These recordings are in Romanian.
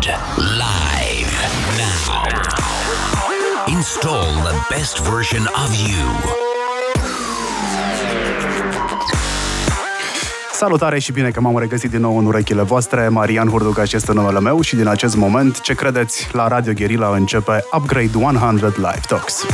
Sound. Live. Now. Install the best version of you. Salutare și bine că m-am regăsit din nou în urechile voastre. Marian Hurducaș este numele meu și din acest moment, ce credeți, la Radio Guerilla începe Upgrade 100 Live Talks.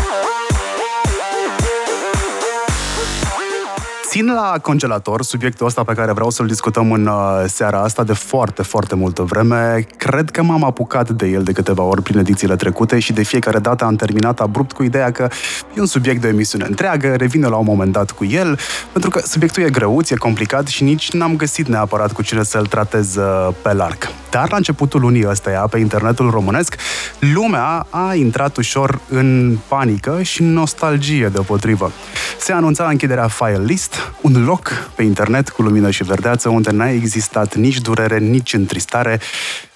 Țin la congelator subiectul ăsta pe care vreau să-l discutăm în uh, seara asta de foarte, foarte multă vreme. Cred că m-am apucat de el de câteva ori prin edițiile trecute și de fiecare dată am terminat abrupt cu ideea că e un subiect de emisiune întreagă, revine la un moment dat cu el, pentru că subiectul e greuț, e complicat și nici n-am găsit neapărat cu cine să-l tratez uh, pe larg. Dar la începutul lunii ăsteia, pe internetul românesc, lumea a intrat ușor în panică și nostalgie deopotrivă. Se anunța închiderea File List, un loc pe internet cu lumină și verdeață unde n-a existat nici durere, nici întristare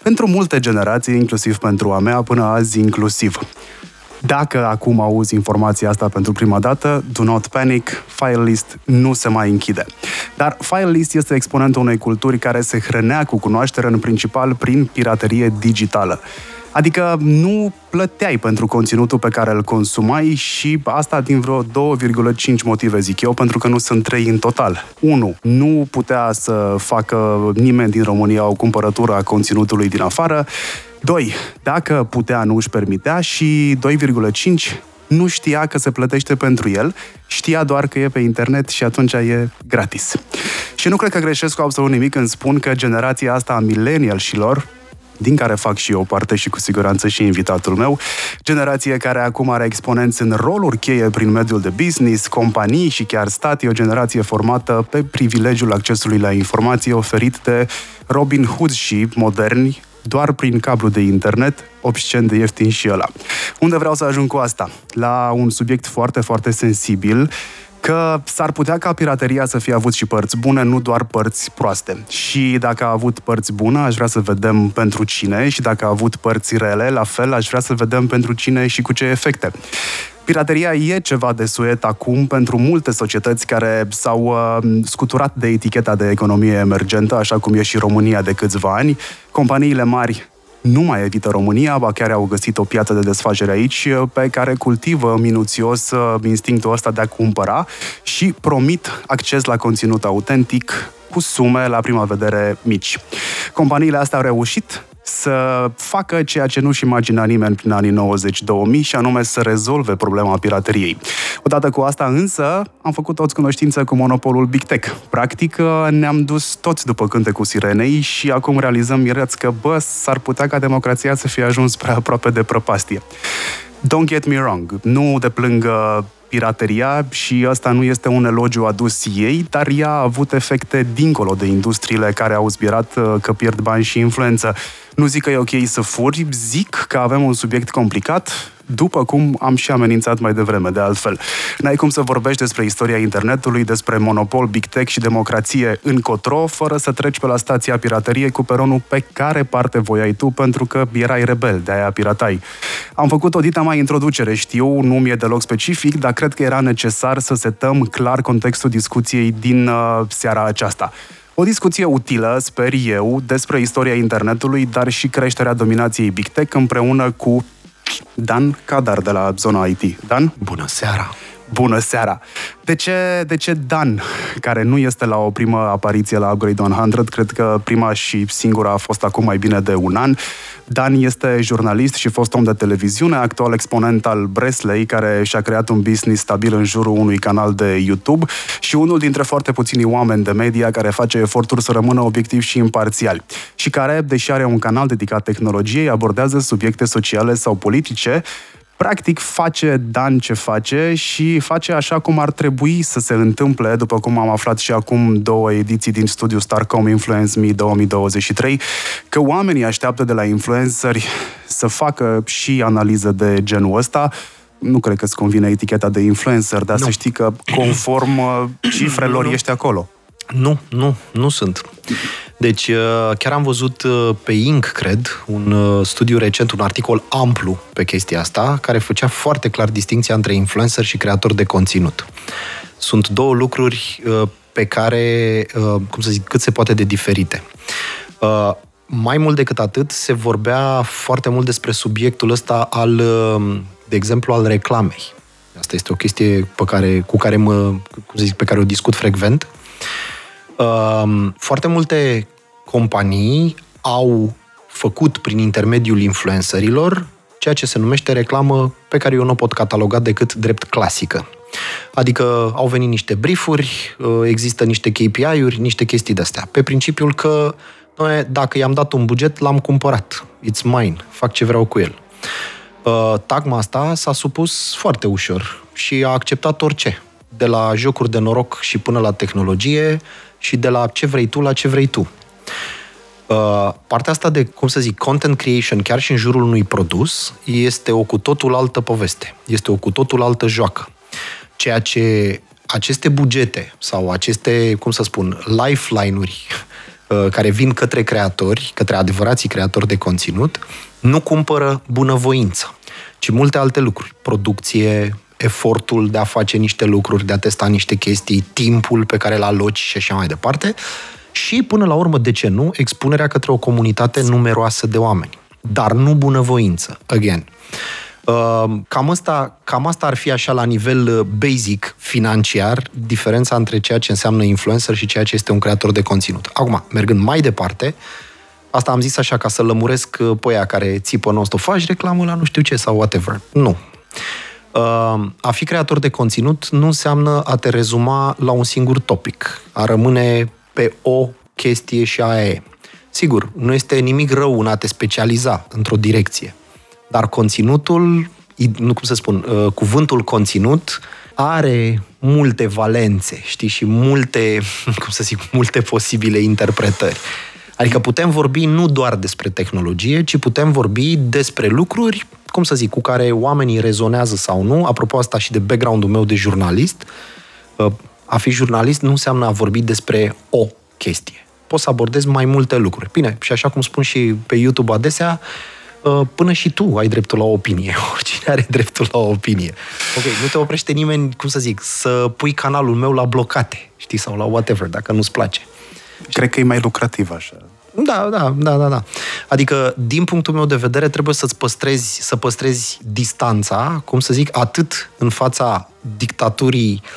pentru multe generații, inclusiv pentru a mea, până azi inclusiv. Dacă acum auzi informația asta pentru prima dată, do not panic, FileList nu se mai închide. Dar FileList este exponentul unei culturi care se hrănea cu cunoaștere în principal prin piraterie digitală. Adică nu plăteai pentru conținutul pe care îl consumai și asta din vreo 2,5 motive, zic eu, pentru că nu sunt trei în total. 1. Nu putea să facă nimeni din România o cumpărătură a conținutului din afară. 2. Dacă putea, nu își permitea și 2,5 nu știa că se plătește pentru el, știa doar că e pe internet și atunci e gratis. Și nu cred că greșesc cu absolut nimic când spun că generația asta a millennial-șilor, din care fac și eu parte și cu siguranță și invitatul meu, generație care acum are exponenți în roluri cheie prin mediul de business, companii și chiar stat, e o generație formată pe privilegiul accesului la informații oferit de Robin Hood și moderni, doar prin cablu de internet, obscen de ieftin și ăla. Unde vreau să ajung cu asta? La un subiect foarte, foarte sensibil, că s-ar putea ca pirateria să fie avut și părți bune, nu doar părți proaste. Și dacă a avut părți bune, aș vrea să vedem pentru cine și dacă a avut părți rele, la fel, aș vrea să vedem pentru cine și cu ce efecte. Pirateria e ceva de suet acum pentru multe societăți care s-au uh, scuturat de eticheta de economie emergentă, așa cum e și România de câțiva ani. Companiile mari nu mai evită România, ba chiar au găsit o piață de desfacere aici pe care cultivă minuțios uh, instinctul ăsta de a cumpăra și promit acces la conținut autentic cu sume la prima vedere mici. Companiile astea au reușit să facă ceea ce nu-și imagina nimeni prin anii 90-2000 și anume să rezolve problema pirateriei. Odată cu asta însă am făcut toți cunoștință cu monopolul Big Tech. Practic ne-am dus toți după cântecul sirenei și acum realizăm mireți că bă, s-ar putea ca democrația să fie ajuns prea aproape de prăpastie. Don't get me wrong, nu deplâng pirateria și asta nu este un elogiu adus ei, dar ea a avut efecte dincolo de industriile care au zbierat că pierd bani și influență. Nu zic că e ok să furi, zic că avem un subiect complicat, după cum am și amenințat mai devreme, de altfel. N-ai cum să vorbești despre istoria internetului, despre monopol, big tech și democrație în cotro, fără să treci pe la stația piraterie cu peronul pe care parte voiai tu, pentru că erai rebel, de-aia piratai. Am făcut o dita mai introducere, știu, nu mi-e deloc specific, dar cred că era necesar să setăm clar contextul discuției din uh, seara aceasta. O discuție utilă, sper eu, despre istoria internetului, dar și creșterea dominației Big Tech împreună cu Dan Cadar de la Zona IT. Dan? Bună seara! Bună seara! De ce, de ce Dan, care nu este la o primă apariție la Upgrade 100, cred că prima și singura a fost acum mai bine de un an, Dan este jurnalist și fost om de televiziune, actual exponent al Bresley, care și-a creat un business stabil în jurul unui canal de YouTube și unul dintre foarte puțini oameni de media care face eforturi să rămână obiectiv și imparțial și care, deși are un canal dedicat tehnologiei, abordează subiecte sociale sau politice practic face Dan ce face și face așa cum ar trebui să se întâmple, după cum am aflat și acum două ediții din studiul Starcom Influence Me 2023, că oamenii așteaptă de la influenceri să facă și analiză de genul ăsta, nu cred că îți convine eticheta de influencer, dar nu. să știi că conform uh, cifrelor ești acolo. Nu, nu, nu sunt. Deci uh, chiar am văzut uh, pe Inc, cred, un uh, studiu recent, un articol amplu pe chestia asta, care făcea foarte clar distinția între influencer și creator de conținut. Sunt două lucruri pe care, cum să zic, cât se poate de diferite. mai mult decât atât, se vorbea foarte mult despre subiectul ăsta al, uh, de exemplu, al reclamei. Asta este o chestie pe care, cu care mă, cum să zic, pe care o discut frecvent. Uh, foarte multe companii au făcut prin intermediul influencerilor ceea ce se numește reclamă pe care eu nu o pot cataloga decât drept clasică. Adică au venit niște briefuri, uh, există niște KPI-uri, niște chestii de-astea. Pe principiul că noi, dacă i-am dat un buget, l-am cumpărat. It's mine. Fac ce vreau cu el. Uh, tagma asta s-a supus foarte ușor și a acceptat orice. De la jocuri de noroc și până la tehnologie și de la ce vrei tu la ce vrei tu. Uh, partea asta de, cum să zic, content creation, chiar și în jurul unui produs, este o cu totul altă poveste. Este o cu totul altă joacă. Ceea ce aceste bugete sau aceste, cum să spun, lifeline-uri uh, care vin către creatori, către adevărații creatori de conținut, nu cumpără bunăvoință, ci multe alte lucruri. Producție, efortul de a face niște lucruri, de a testa niște chestii, timpul pe care îl aloci și așa mai departe și, până la urmă, de ce nu, expunerea către o comunitate numeroasă de oameni. Dar nu bunăvoință. Again. Uh, cam asta, cam asta ar fi așa la nivel uh, basic financiar diferența între ceea ce înseamnă influencer și ceea ce este un creator de conținut. Acum, mergând mai departe, asta am zis așa ca să lămuresc uh, pe aia care țipă nostru, faci reclamă la nu știu ce sau whatever. Nu. A fi creator de conținut nu înseamnă a te rezuma la un singur topic, a rămâne pe o chestie și aia e. Sigur, nu este nimic rău în a te specializa într-o direcție, dar conținutul, nu cum să spun, uh, cuvântul conținut are multe valențe, știi, și multe, cum să zic, multe posibile interpretări. Adică putem vorbi nu doar despre tehnologie, ci putem vorbi despre lucruri, cum să zic, cu care oamenii rezonează sau nu. Apropo asta și de background-ul meu de jurnalist, uh, a fi jurnalist nu înseamnă a vorbi despre o chestie. Poți să abordezi mai multe lucruri. Bine, și așa cum spun și pe YouTube adesea, uh, până și tu ai dreptul la o opinie. Oricine are dreptul la o opinie. Ok, nu te oprește nimeni, cum să zic, să pui canalul meu la blocate, știi, sau la whatever, dacă nu-ți place. Cred că e mai lucrativ așa. Da, da, da, da, da. Adică, din punctul meu de vedere, trebuie să-ți păstrezi, să păstrezi distanța, cum să zic, atât în fața dictaturii uh,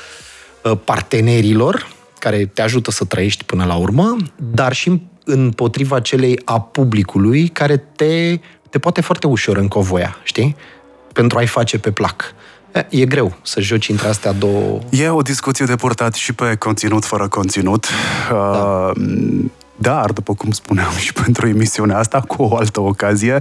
Uh, partenerilor care te ajută să trăiești până la urmă, dar și împotriva celei a publicului care te, te poate foarte ușor încovoia, știi? Pentru a-i face pe plac. E greu să joci între astea două... E o discuție de purtat și pe conținut fără conținut. Da. Uh, dar, după cum spuneam și pentru emisiunea asta, cu o altă ocazie,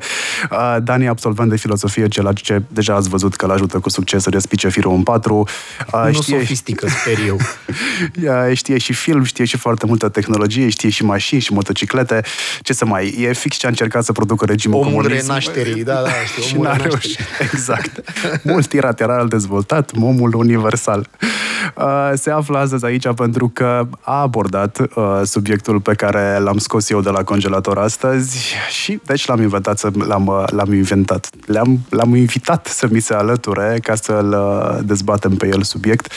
Dani, absolvent de filosofie, ceea ce deja ați văzut că l-ajută cu succes să respice firul în patru. Nu știe... sofistică, sper eu. știe și film, știe și foarte multă tehnologie, știe și mașini și motociclete. Ce să mai... E fix ce a încercat să producă regimul Omul comunism. renașterii, da, da, știu. și n-a reușit. Exact. Multilateral dezvoltat, omul universal. Se află astăzi aici pentru că a abordat subiectul pe care l-am scos eu de la congelator astăzi și deci l-am inventat, să, l-am, l-am inventat, l-am, l-am invitat să mi se alăture ca să-l uh, dezbatem pe el subiect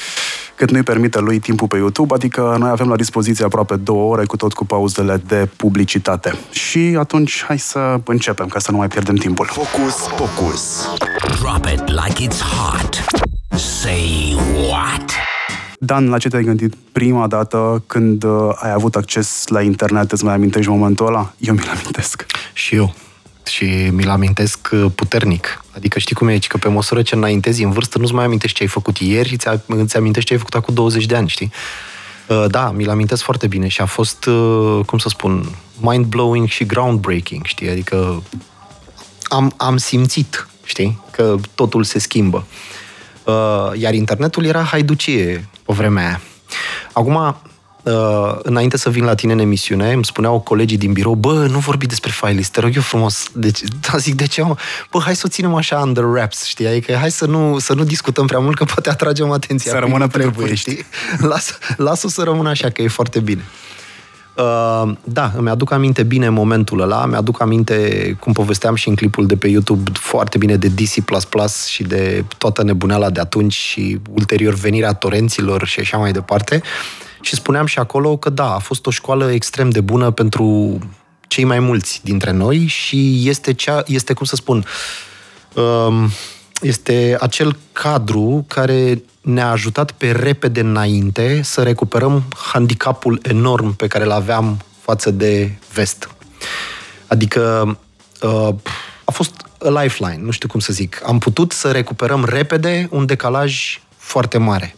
cât nu-i permite lui timpul pe YouTube, adică noi avem la dispoziție aproape două ore cu tot cu pauzele de publicitate. Și atunci hai să începem, ca să nu mai pierdem timpul. Focus, focus. Drop it like it's hot. Say what? Dan, la ce te-ai gândit prima dată când uh, ai avut acces la internet? Îți mai amintești momentul ăla? Eu mi-l amintesc. Și eu. Și mi-l amintesc uh, puternic. Adică știi cum e, că pe măsură ce înaintezi în vârstă, nu-ți mai amintești ce ai făcut ieri, îți, îți amintești ce ai făcut acum 20 de ani, știi? Uh, da, mi-l amintesc foarte bine și a fost, cum să spun, mind-blowing și groundbreaking, știi? Adică am, am simțit, știi, că totul se schimbă. Iar internetul era haiducie pe vremea aia. Acum, uh, înainte să vin la tine în emisiune, îmi spuneau colegii din birou, bă, nu vorbi despre filelist, te rog eu frumos. Deci, da, zic, de ce? Mă? Bă, hai să o ținem așa under wraps, știi? Adică hai să nu, să nu discutăm prea mult, că poate atragem atenția. Să rămână trebuie, știi? Las, las-o să rămână așa, că e foarte bine. Uh, da, îmi aduc aminte bine momentul ăla, mi-aduc aminte, cum povesteam și în clipul de pe YouTube, foarte bine de DC++ și de toată nebuneala de atunci și ulterior venirea torenților și așa mai departe. Și spuneam și acolo că da, a fost o școală extrem de bună pentru cei mai mulți dintre noi și este, cea, este cum să spun, um, este acel cadru care ne-a ajutat pe repede înainte să recuperăm handicapul enorm pe care îl aveam față de vest. Adică uh, a fost a lifeline, nu știu cum să zic. Am putut să recuperăm repede un decalaj foarte mare.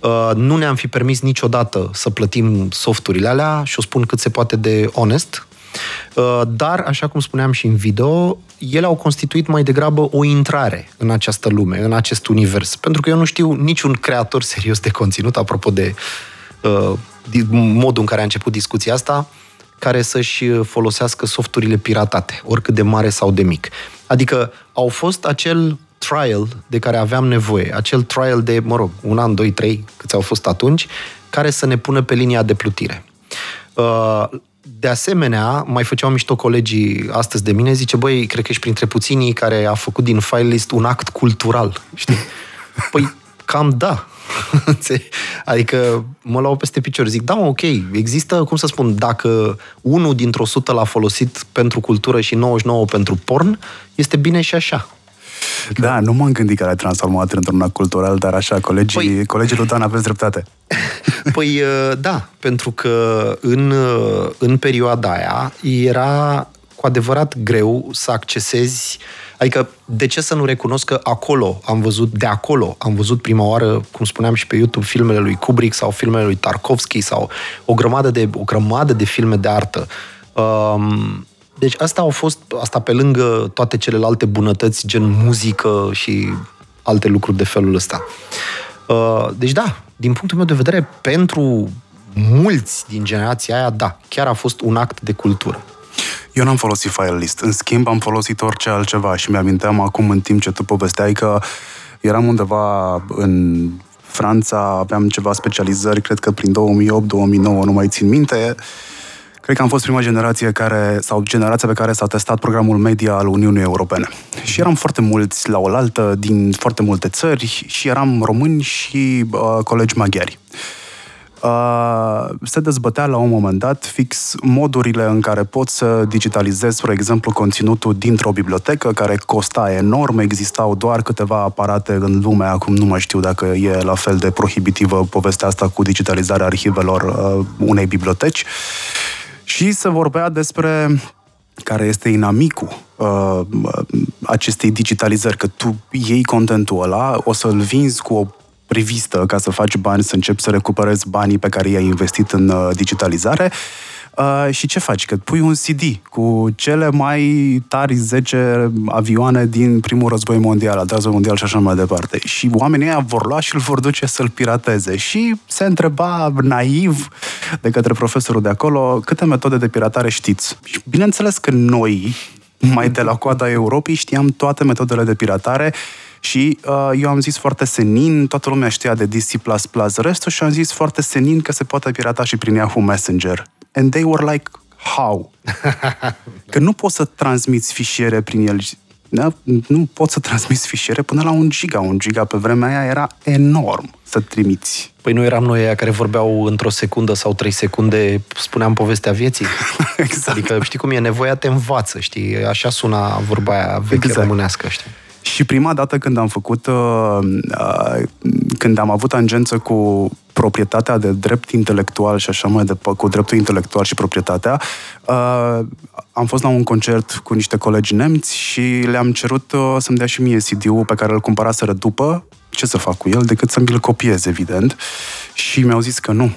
Uh, nu ne-am fi permis niciodată să plătim softurile alea și o spun cât se poate de onest, uh, dar, așa cum spuneam și în video, ele au constituit mai degrabă o intrare în această lume, în acest univers. Pentru că eu nu știu niciun creator serios de conținut, apropo de uh, modul în care a început discuția asta, care să-și folosească softurile piratate, oricât de mare sau de mic. Adică au fost acel trial de care aveam nevoie, acel trial de, mă rog, un an, doi, trei, câți au fost atunci, care să ne pună pe linia de plutire. Uh, de asemenea, mai făceau mișto colegii astăzi de mine, zice, băi, cred că ești printre puținii care a făcut din file list un act cultural, știi? Păi, cam da. adică mă luau peste picior. Zic, da, ok, există, cum să spun, dacă unul dintr-o sută l-a folosit pentru cultură și 99 pentru porn, este bine și așa. Da, nu m-am gândit că l-ai transformat într-un act cultural, dar așa, colegii, păi, colegii lui Dan aveți dreptate. Păi uh, da, pentru că în, uh, în perioada aia era cu adevărat greu să accesezi Adică, de ce să nu recunosc că acolo am văzut, de acolo am văzut prima oară, cum spuneam și pe YouTube, filmele lui Kubrick sau filmele lui Tarkovski sau o grămadă de, o grămadă de filme de artă. Um, deci asta au fost, asta pe lângă toate celelalte bunătăți, gen muzică și alte lucruri de felul ăsta. Uh, deci da, din punctul meu de vedere, pentru mulți din generația aia, da, chiar a fost un act de cultură. Eu n-am folosit file list. În schimb, am folosit orice altceva și mi-aminteam acum în timp ce tu povesteai că eram undeva în Franța, aveam ceva specializări, cred că prin 2008-2009, nu mai țin minte, Cred că am fost prima generație care, sau generația pe care s-a testat programul media al Uniunii Europene. Și eram foarte mulți la oaltă, din foarte multe țări, și eram români și uh, colegi maghiari. Uh, se dezbătea la un moment dat fix modurile în care poți să digitalizezi, spre exemplu, conținutul dintr-o bibliotecă care costa enorm, existau doar câteva aparate în lume, acum nu mai știu dacă e la fel de prohibitivă povestea asta cu digitalizarea arhivelor uh, unei biblioteci. Și se vorbea despre care este inamicul uh, acestei digitalizări, că tu iei contentul ăla, o să-l vinzi cu o revistă ca să faci bani, să începi să recuperezi banii pe care i-ai investit în uh, digitalizare. Uh, și ce faci? Că pui un CD cu cele mai tari 10 avioane din primul război mondial, al război mondial și așa mai departe. Și oamenii ăia vor lua și îl vor duce să-l pirateze. Și se întreba naiv de către profesorul de acolo câte metode de piratare știți. Și bineînțeles că noi, mai de la coada Europei, știam toate metodele de piratare și uh, eu am zis foarte senin, toată lumea știa de DC++ restul și am zis foarte senin că se poate pirata și prin Yahoo Messenger. And they were like, how? că nu poți să transmiți fișiere prin el. Da? Nu poți să transmiți fișiere până la un giga. Un giga pe vremea aia era enorm să trimiți. Păi nu eram noi aia care vorbeau într-o secundă sau trei secunde, spuneam povestea vieții. exact. Adică știi cum e, nevoia te învață, știi? Așa suna vorba aia veche exact. românească, știi? Și prima dată când am făcut, uh, uh, când am avut tangență cu proprietatea de drept intelectual și așa mai departe, cu dreptul intelectual și proprietatea, uh, am fost la un concert cu niște colegi nemți și le-am cerut să-mi dea și mie CD-ul pe care îl cumpăraseră după, ce să fac cu el, decât să mi-l copiez, evident. Și mi-au zis că nu,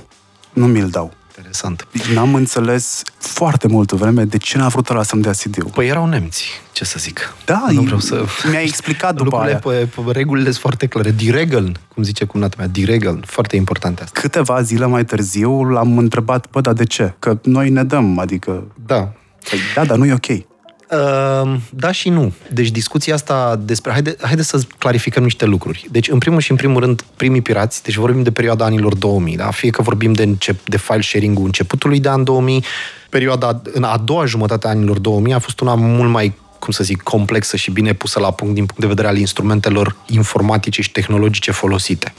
nu mi-l dau. Interesant. N-am înțeles foarte multă vreme de ce n-a vrut ăla să-mi dea CD-ul. Păi erau nemți, ce să zic. Da, nu vreau să... mi-a explicat după aia. Pe, pe, regulile sunt foarte clare. Diregel, cum zice cumnata mea, diregel, foarte importante asta. Câteva zile mai târziu l-am întrebat, bă, dar de ce? Că noi ne dăm, adică... Da. Păi, da, dar nu e ok. Uh, da și nu. Deci discuția asta despre... Haide, haide să clarificăm niște lucruri. Deci, în primul și în primul rând, primii pirați, deci vorbim de perioada anilor 2000, da? Fie că vorbim de, încep, de file sharing-ul începutului de an 2000, perioada în a doua jumătate a anilor 2000 a fost una mult mai cum să zic, complexă și bine pusă la punct din punct de vedere al instrumentelor informatice și tehnologice folosite.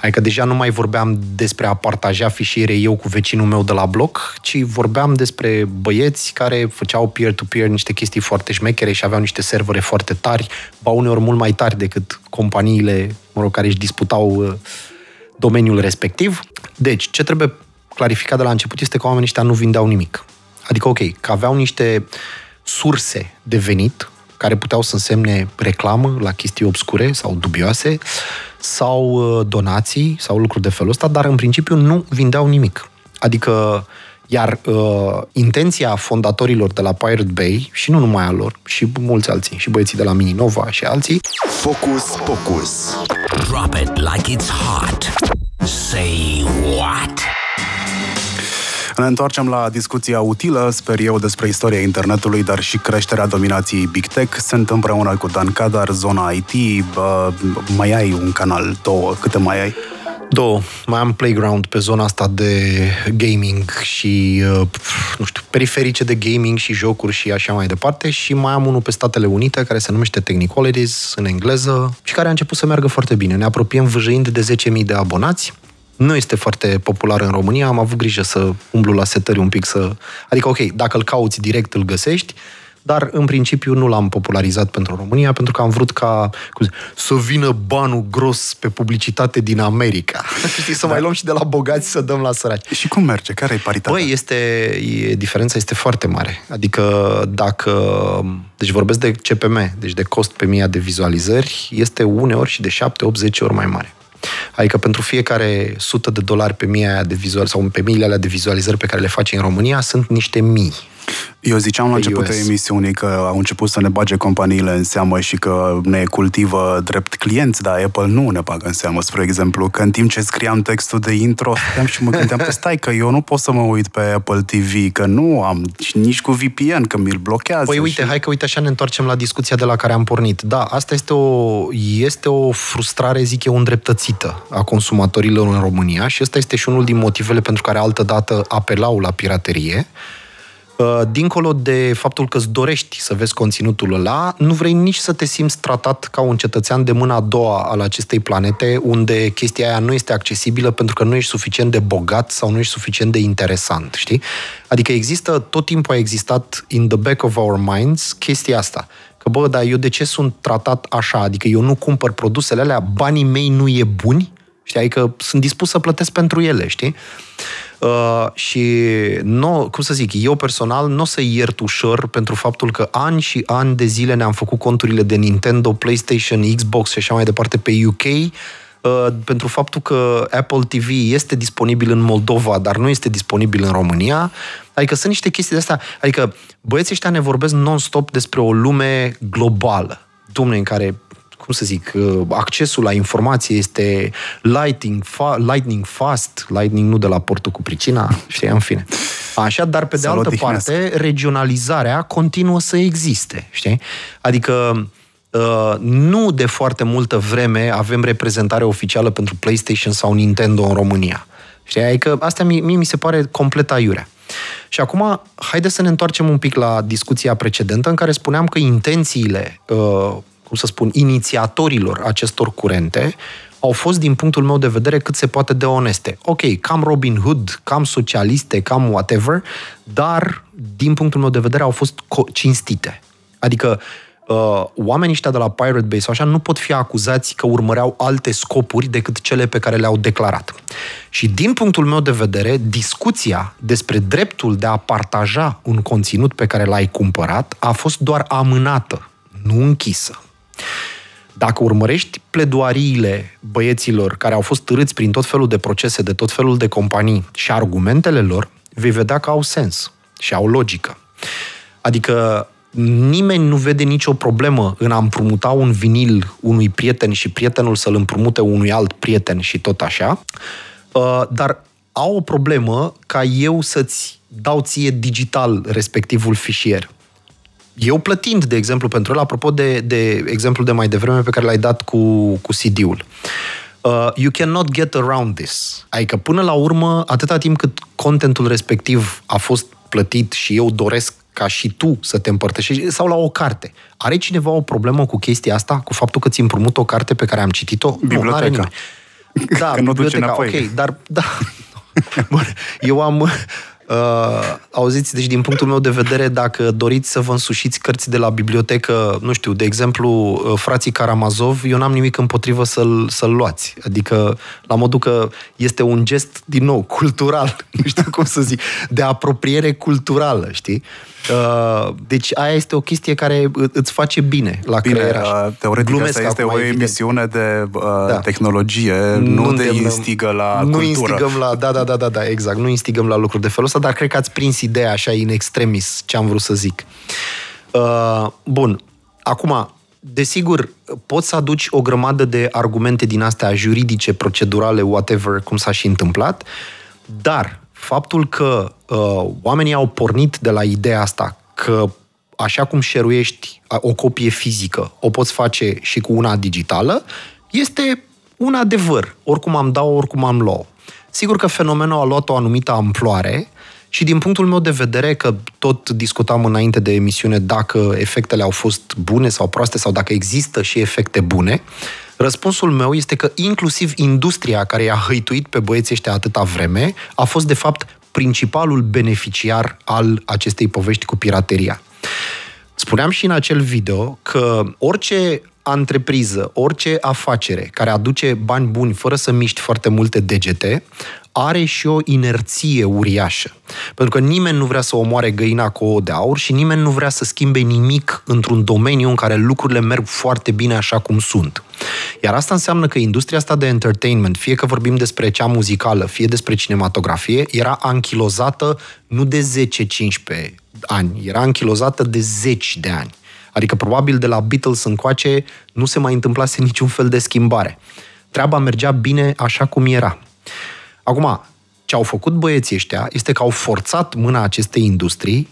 Adică deja nu mai vorbeam despre a partaja fișiere eu cu vecinul meu de la bloc, ci vorbeam despre băieți care făceau peer-to-peer niște chestii foarte șmechere și aveau niște servere foarte tari, ba uneori mult mai tari decât companiile mă rog, care își disputau uh, domeniul respectiv. Deci, ce trebuie clarificat de la început este că oamenii ăștia nu vindeau nimic. Adică, ok, că aveau niște surse de venit care puteau să însemne reclamă la chestii obscure sau dubioase sau uh, donații sau lucruri de felul ăsta, dar în principiu nu vindeau nimic. Adică, iar uh, intenția fondatorilor de la Pirate Bay, și nu numai a lor, și mulți alții, și băieții de la Mininova și alții, Focus Pocus Drop it like it's hot Say what? Ne întoarcem la discuția utilă, sper eu, despre istoria internetului, dar și creșterea dominației Big Tech. Sunt împreună cu Dan Cadar, zona IT. Bă, mai ai un canal, două, câte mai ai? Două. Mai am Playground pe zona asta de gaming și, uh, nu știu, periferice de gaming și jocuri și așa mai departe și mai am unul pe Statele Unite care se numește Technicalities în engleză și care a început să meargă foarte bine. Ne apropiem vâjăind de 10.000 de abonați nu este foarte popular în România, am avut grijă să umblu la setări un pic să... Adică, ok, dacă îl cauți direct, îl găsești, dar în principiu nu l-am popularizat pentru România, pentru că am vrut ca cum zic, să vină banul gros pe publicitate din America. Știi, să da. mai luăm și de la bogați să dăm la săraci. Și cum merge? Care e paritatea? Băi, este, e, diferența este foarte mare. Adică dacă... Deci vorbesc de CPM, deci de cost pe mie de vizualizări, este uneori și de 7, 8, 10 ori mai mare. Adică pentru fiecare sută de dolari pe mie de vizual sau pe miile alea de vizualizări pe care le face în România sunt niște mii. Eu ziceam la începutul emisiunii că au început să ne bage companiile în seamă și că ne cultivă drept clienți, dar Apple nu ne bagă în seamă. Spre exemplu, că în timp ce scriam textul de intro, stăteam și mă gândeam că stai, că eu nu pot să mă uit pe Apple TV, că nu am nici cu VPN, că mi-l blochează. Păi uite, și... hai că uite așa ne întoarcem la discuția de la care am pornit. Da, asta este o, este o frustrare, zic eu, îndreptățită a consumatorilor în România și ăsta este și unul din motivele pentru care altă dată apelau la piraterie Uh, dincolo de faptul că îți dorești să vezi conținutul ăla, nu vrei nici să te simți tratat ca un cetățean de mâna a doua al acestei planete, unde chestia aia nu este accesibilă pentru că nu ești suficient de bogat sau nu ești suficient de interesant, știi? Adică există, tot timpul a existat in the back of our minds chestia asta. Că, bă, dar eu de ce sunt tratat așa? Adică eu nu cumpăr produsele alea, banii mei nu e buni, știi? Adică sunt dispus să plătesc pentru ele, știi? Uh, și nu, cum să zic, eu personal nu o să iert ușor pentru faptul că ani și ani de zile ne-am făcut conturile de Nintendo, PlayStation, Xbox și așa mai departe pe UK, uh, pentru faptul că Apple TV este disponibil în Moldova, dar nu este disponibil în România. Adică sunt niște chestii de astea. Adică băieții ăștia ne vorbesc non-stop despre o lume globală. Dumne, în care cum să zic, uh, accesul la informație este lightning, fa- lightning fast, lightning nu de la portul cu pricina, știi, în fine. Așa, dar pe de altă parte, regionalizarea continuă să existe, știi? Adică Uh, nu de foarte multă vreme avem reprezentare oficială pentru PlayStation sau Nintendo în România. Știi? Adică asta mie, mie mi se pare complet aiurea. Și acum, haideți să ne întoarcem un pic la discuția precedentă în care spuneam că intențiile uh, cum să spun, inițiatorilor acestor curente au fost, din punctul meu de vedere, cât se poate de oneste. Ok, cam Robin Hood, cam socialiste, cam whatever, dar, din punctul meu de vedere, au fost cinstite. Adică, uh, oamenii ăștia de la Pirate Bay sau așa nu pot fi acuzați că urmăreau alte scopuri decât cele pe care le-au declarat. Și din punctul meu de vedere, discuția despre dreptul de a partaja un conținut pe care l-ai cumpărat a fost doar amânată, nu închisă. Dacă urmărești pledoariile băieților care au fost târâți prin tot felul de procese, de tot felul de companii și argumentele lor, vei vedea că au sens și au logică. Adică nimeni nu vede nicio problemă în a împrumuta un vinil unui prieten și prietenul să-l împrumute unui alt prieten și tot așa, uh, dar au o problemă ca eu să-ți dau ție digital respectivul fișier eu plătind, de exemplu, pentru el, apropo de, de exemplu de mai devreme pe care l-ai dat cu, cu CD-ul. Uh, you cannot get around this. Adică, până la urmă, atâta timp cât contentul respectiv a fost plătit și eu doresc ca și tu să te împărtășești, sau la o carte. Are cineva o problemă cu chestia asta, cu faptul că ți împrumut o carte pe care am citit-o? Biblioteca. Nu, n-are nimeni. Da, Că nu duce biblioteca, înapoi. ok, dar da. Bun, eu am... Uh, auziți, deci din punctul meu de vedere, dacă doriți să vă însușiți cărți de la bibliotecă, nu știu, de exemplu, uh, frații Karamazov, eu n-am nimic împotrivă să-l, să-l luați. Adică, la modul că este un gest, din nou, cultural, nu știu cum să zic, de apropiere culturală, știi? Uh, deci aia este o chestie care î- îți face bine la Bine, creieraș. uh, teoretic Glumesc asta este acum, o evident. emisiune de uh, Da. tehnologie, nu, nu te îndemnăm- instigă la nu cultură. instigăm la, da, da, da, da, da, exact, nu instigăm la lucruri de felul ăsta, dar cred că ați prins ideea așa in extremis ce am vrut să zic. Uh, bun, acum, desigur, poți să aduci o grămadă de argumente din astea juridice, procedurale, whatever, cum s-a și întâmplat, dar faptul că uh, oamenii au pornit de la ideea asta că așa cum șeruiești o copie fizică, o poți face și cu una digitală, este un adevăr. Oricum am dat oricum am luat Sigur că fenomenul a luat o anumită amploare și din punctul meu de vedere, că tot discutam înainte de emisiune dacă efectele au fost bune sau proaste sau dacă există și efecte bune, răspunsul meu este că inclusiv industria care i-a hăituit pe băieții ăștia atâta vreme a fost de fapt principalul beneficiar al acestei povești cu pirateria. Spuneam și în acel video că orice întrepriză, orice afacere care aduce bani buni fără să miști foarte multe degete, are și o inerție uriașă. Pentru că nimeni nu vrea să omoare găina cu ouă de aur și nimeni nu vrea să schimbe nimic într-un domeniu în care lucrurile merg foarte bine așa cum sunt. Iar asta înseamnă că industria asta de entertainment, fie că vorbim despre cea muzicală, fie despre cinematografie, era anchilozată nu de 10-15 ani, era anchilozată de zeci de ani. Adică probabil de la Beatles încoace nu se mai întâmplase niciun fel de schimbare. Treaba mergea bine așa cum era. Acum, ce au făcut băieții ăștia este că au forțat mâna acestei industrii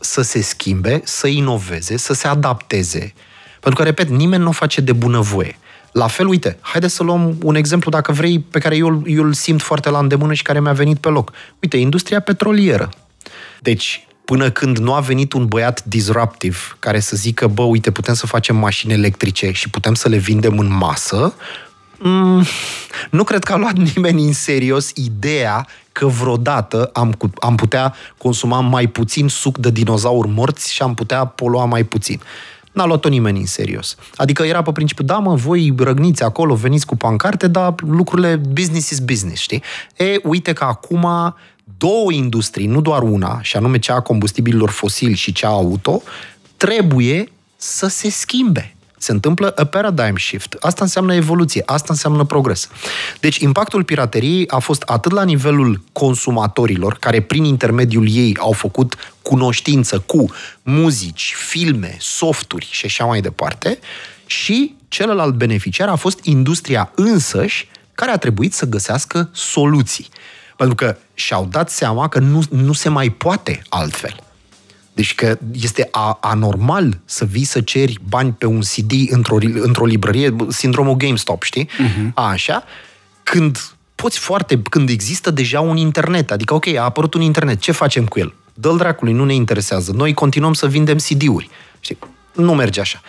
să se schimbe, să inoveze, să se adapteze. Pentru că, repet, nimeni nu o face de bunăvoie. La fel, uite, haide să luăm un exemplu, dacă vrei, pe care eu, eu îl simt foarte la îndemână și care mi-a venit pe loc. Uite, industria petrolieră. Deci, până când nu a venit un băiat disruptiv care să zică, bă, uite, putem să facem mașini electrice și putem să le vindem în masă, mm, nu cred că a luat nimeni în serios ideea că vreodată am, cu- am putea consuma mai puțin suc de dinozauri morți și am putea polua mai puțin. N-a luat-o nimeni în serios. Adică era pe principiu, da mă, voi răgniți acolo, veniți cu pancarte, dar lucrurile business is business, știi? E, uite că acum două industrii, nu doar una, și anume cea a combustibililor fosili și cea auto, trebuie să se schimbe. Se întâmplă a paradigm shift. Asta înseamnă evoluție, asta înseamnă progres. Deci impactul pirateriei a fost atât la nivelul consumatorilor, care prin intermediul ei au făcut cunoștință cu muzici, filme, softuri și așa mai departe, și celălalt beneficiar a fost industria însăși, care a trebuit să găsească soluții. Pentru că și-au dat seama că nu, nu se mai poate altfel. Deci că este a, anormal să vii să ceri bani pe un CD într-o, într-o librărie, sindromul GameStop, știi? Uh-huh. A, așa, când poți foarte, când există deja un internet, adică ok, a apărut un internet, ce facem cu el? Dă-l dracului, nu ne interesează. Noi continuăm să vindem CD-uri. Știi? Nu merge așa.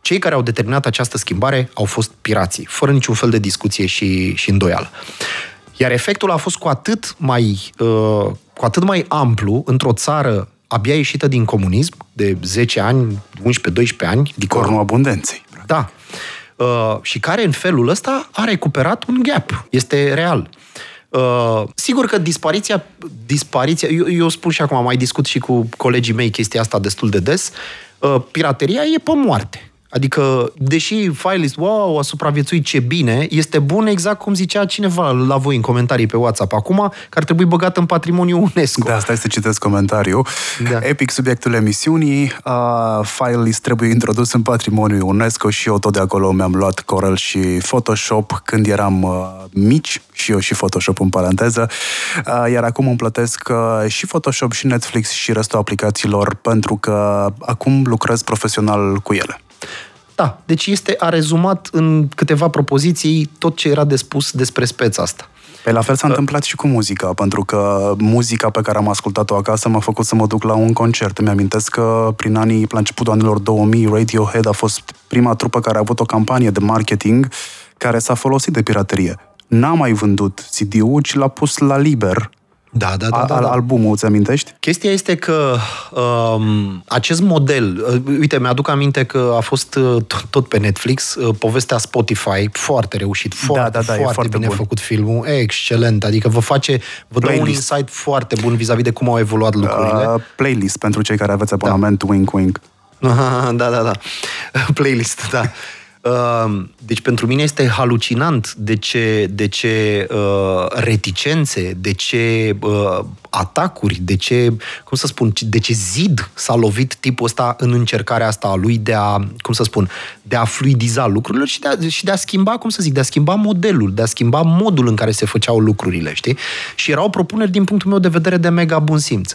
Cei care au determinat această schimbare au fost pirații, fără niciun fel de discuție și, și îndoială. Iar efectul a fost cu atât mai, uh, cu atât mai amplu într-o țară abia ieșită din comunism, de 10 ani, 11-12 ani. Adică, Cornul abundenței. Da. Uh, și care în felul ăsta a recuperat un gap. Este real. Uh, sigur că dispariția, dispariția eu, eu spun și acum, mai discut și cu colegii mei chestia asta destul de des, uh, pirateria e pe moarte. Adică, deși Filist, wow, a supraviețuit ce bine, este bun exact cum zicea cineva la voi în comentarii pe WhatsApp acum, că ar trebui băgat în patrimoniul UNESCO. De asta este citesc comentariu. Da. Epic subiectul emisiunii, uh, file list trebuie introdus în patrimoniul UNESCO și eu tot de acolo mi-am luat Corel și Photoshop când eram uh, mici, și eu și Photoshop în paranteză, uh, iar acum îmi plătesc uh, și Photoshop și Netflix și restul aplicațiilor pentru că acum lucrez profesional cu ele. Da, deci este, a rezumat în câteva propoziții tot ce era de spus despre speța asta. Păi la fel s-a întâmplat și cu muzica, pentru că muzica pe care am ascultat-o acasă m-a făcut să mă duc la un concert. Îmi amintesc că prin anii, la începutul anilor 2000, Radiohead a fost prima trupă care a avut o campanie de marketing care s-a folosit de piraterie. N-a mai vândut CD-ul, ci l-a pus la liber da, da, da, da, al, da. albumul, îți amintești? Chestia este că um, acest model, uh, uite, mi-aduc aminte că a fost uh, tot, tot pe Netflix, uh, povestea Spotify, foarte reușit, foarte, da, da, foarte, e foarte bine bun. făcut filmul, excelent, adică vă face, vă dă un Playlist. insight foarte bun vis-a-vis de cum au evoluat lucrurile. Uh, playlist pentru cei care aveți abonament, da. wink wink. da, da, da. Playlist, da. Uh, Deci pentru mine este halucinant de ce, de ce uh, reticențe, de ce uh, atacuri, de ce, cum să spun, de ce zid s-a lovit tipul ăsta în încercarea asta a lui de a, cum să spun, de a fluidiza lucrurile și de a, și de a schimba, cum să zic, de a schimba modelul, de a schimba modul în care se făceau lucrurile, știi? Și erau propuneri din punctul meu de vedere de mega bun simț.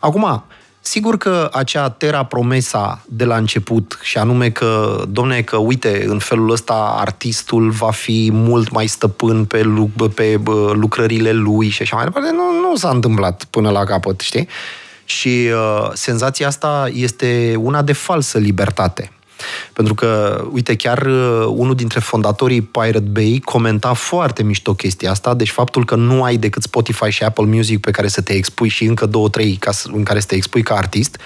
Acum, Sigur că acea terra promesa de la început, și anume că, domne, că uite, în felul ăsta artistul va fi mult mai stăpân pe, lu- pe bă, lucrările lui și așa mai departe, nu, nu s-a întâmplat până la capăt, știi? Și uh, senzația asta este una de falsă libertate. Pentru că, uite, chiar uh, unul dintre fondatorii Pirate Bay comenta foarte mișto chestia asta, deci faptul că nu ai decât Spotify și Apple Music pe care să te expui și încă două, trei ca să, în care să te expui ca artist,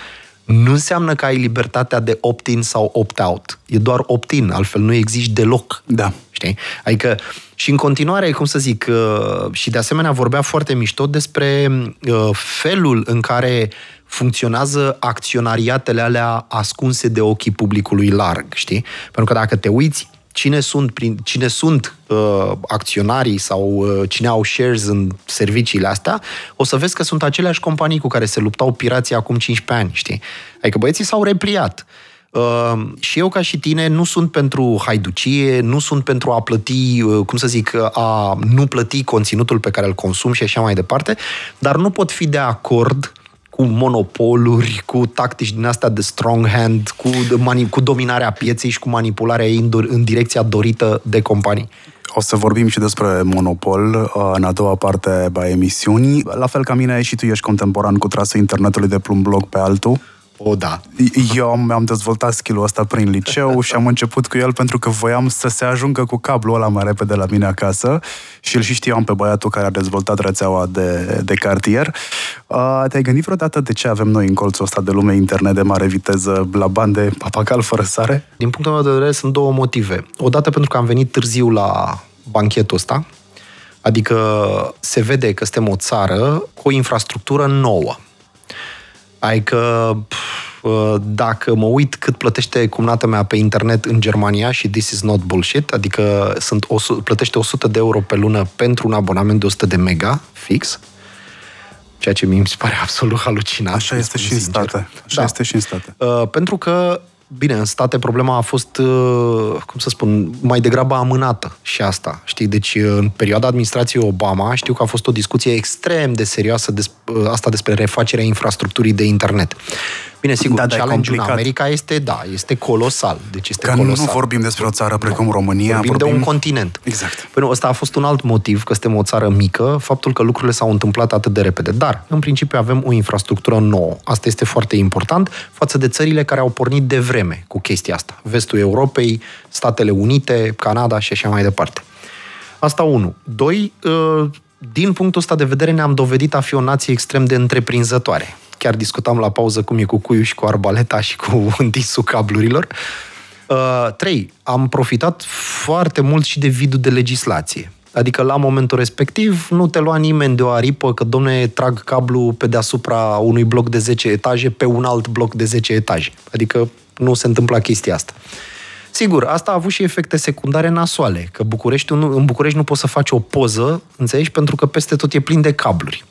nu înseamnă că ai libertatea de opt-in sau opt-out. E doar opt-in, altfel nu existi deloc. Da. Știi? Adică, și în continuare, cum să zic, uh, și de asemenea vorbea foarte mișto despre uh, felul în care funcționează acționariatele alea ascunse de ochii publicului larg, știi? Pentru că dacă te uiți cine sunt, prin, cine sunt uh, acționarii sau uh, cine au shares în serviciile astea, o să vezi că sunt aceleași companii cu care se luptau pirații acum 15 ani, știi? Adică băieții s-au repliat. Uh, și eu, ca și tine, nu sunt pentru haiducie, nu sunt pentru a plăti, uh, cum să zic, a nu plăti conținutul pe care îl consum și așa mai departe, dar nu pot fi de acord cu monopoluri, cu tactici din astea de strong hand, cu, de mani- cu dominarea pieței și cu manipularea ei în, do- în direcția dorită de companii. O să vorbim și despre monopol uh, în a doua parte a emisiunii. La fel ca mine, și tu ești contemporan cu trasul internetului de pe un blog pe altul. O, da. Eu am, am dezvoltat skill-ul ăsta prin liceu și am început cu el pentru că voiam să se ajungă cu cablul ăla mai repede la mine acasă și îl și știam pe băiatul care a dezvoltat rețeaua de, de cartier. Uh, te-ai gândit vreodată de ce avem noi în colțul ăsta de lume internet de mare viteză la bande papagal fără sare? Din punctul meu de vedere sunt două motive. Odată pentru că am venit târziu la banchetul ăsta, adică se vede că suntem o țară cu o infrastructură nouă. Adică pf, dacă mă uit cât plătește cumnata mea pe internet în Germania și this is not bullshit, adică sunt 100, plătește 100 de euro pe lună pentru un abonament de 100 de mega fix, ceea ce mi se pare absolut halucinant. Așa este spun și în sincer. state. Așa Da. este și în state. Uh, pentru că, bine, în state problema a fost, uh, cum să spun, mai degrabă amânată și asta, știi? Deci, uh, în perioada administrației Obama, știu că a fost o discuție extrem de serioasă des, uh, asta despre refacerea infrastructurii de internet. Bine, sigur, Da, da, dar e challenge-ul în complicat. America este, da, este colosal. Deci este Că colosal. nu vorbim despre o țară precum România, Vorbim, de un continent. Exact. Păi nu, ăsta a fost un alt motiv, că suntem o țară mică, faptul că lucrurile s-au întâmplat atât de repede. Dar, în principiu, avem o infrastructură nouă. Asta este foarte important față de țările care au pornit de vreme cu chestia asta. Vestul Europei, Statele Unite, Canada și așa mai departe. Asta unu. Doi, ă, din punctul ăsta de vedere ne-am dovedit a fi o nație extrem de întreprinzătoare. Chiar discutam la pauză cum e cu cuiul și cu arbaleta și cu întisul cablurilor. Uh, trei, am profitat foarte mult și de vidul de legislație. Adică la momentul respectiv nu te lua nimeni de o aripă că, domne, trag cablu pe deasupra unui bloc de 10 etaje pe un alt bloc de 10 etaje. Adică nu se întâmpla chestia asta. Sigur, asta a avut și efecte secundare nasoale, că București, în București nu poți să faci o poză, înțelegi, pentru că peste tot e plin de cabluri.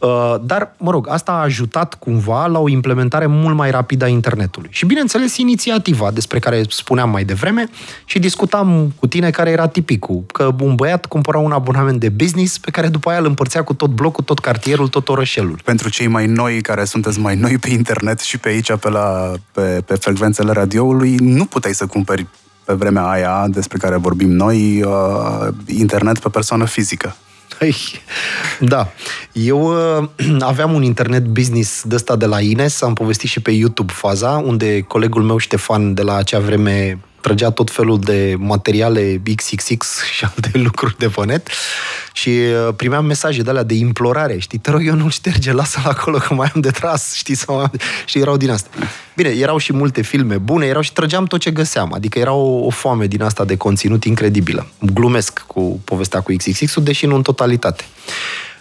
Uh, Dar, mă rog, asta a ajutat cumva la o implementare mult mai rapidă a internetului. Și, bineînțeles, inițiativa despre care spuneam mai devreme și discutam cu tine care era tipicul, că un băiat cumpăra un abonament de business pe care după aia îl împărțea cu tot blocul, tot cartierul, tot orășelul. Pentru cei mai noi care sunteți mai noi pe internet și pe aici, pe, la, pe, pe frecvențele radioului, nu puteai să cumperi pe vremea aia despre care vorbim noi uh, internet pe persoană fizică. Păi, da. Eu uh, aveam un internet business de ăsta de la Ines, am povestit și pe YouTube faza, unde colegul meu Ștefan de la acea vreme trăgea tot felul de materiale XXX și alte lucruri de pe net și uh, primeam mesaje de alea de implorare, știi, te rog, eu nu-l șterge, lasă-l acolo că mai am de tras, știi, sau și erau din asta. Bine, erau și multe filme bune, erau și trăgeam tot ce găseam, adică era o, o foame din asta de conținut incredibilă. Glumesc cu povestea cu XXX-ul, deși nu în totalitate.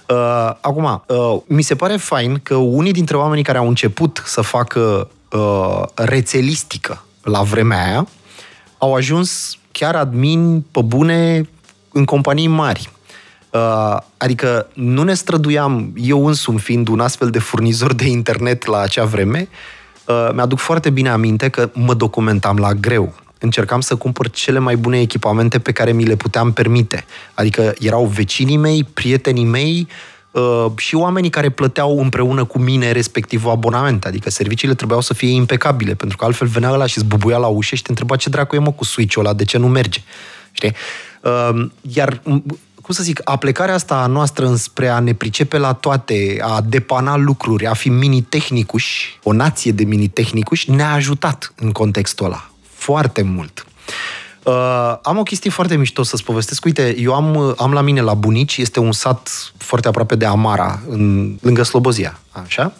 Uh, acum, uh, mi se pare fain că unii dintre oamenii care au început să facă uh, rețelistică la vremea aia, au ajuns chiar admin pe bune în companii mari. Uh, adică nu ne străduiam, eu însumi fiind un astfel de furnizor de internet la acea vreme, uh, mi-aduc foarte bine aminte că mă documentam la greu. Încercam să cumpăr cele mai bune echipamente pe care mi le puteam permite. Adică erau vecinii mei, prietenii mei, Uh, și oamenii care plăteau împreună cu mine respectivul abonament. Adică serviciile trebuiau să fie impecabile, pentru că altfel venea ăla și zbubuia la ușă și te întreba ce dracu e mă cu switch-ul ăla, de ce nu merge. Știi? Uh, iar cum să zic, aplecarea asta a noastră înspre a ne pricepe la toate, a depana lucruri, a fi mini-tehnicuși, o nație de mini-tehnicuși, ne-a ajutat în contextul ăla. Foarte mult. Uh, am o chestie foarte mișto să-ți povestesc. Uite, eu am, am la mine la Bunici, este un sat foarte aproape de Amara, în, lângă Slobozia, așa.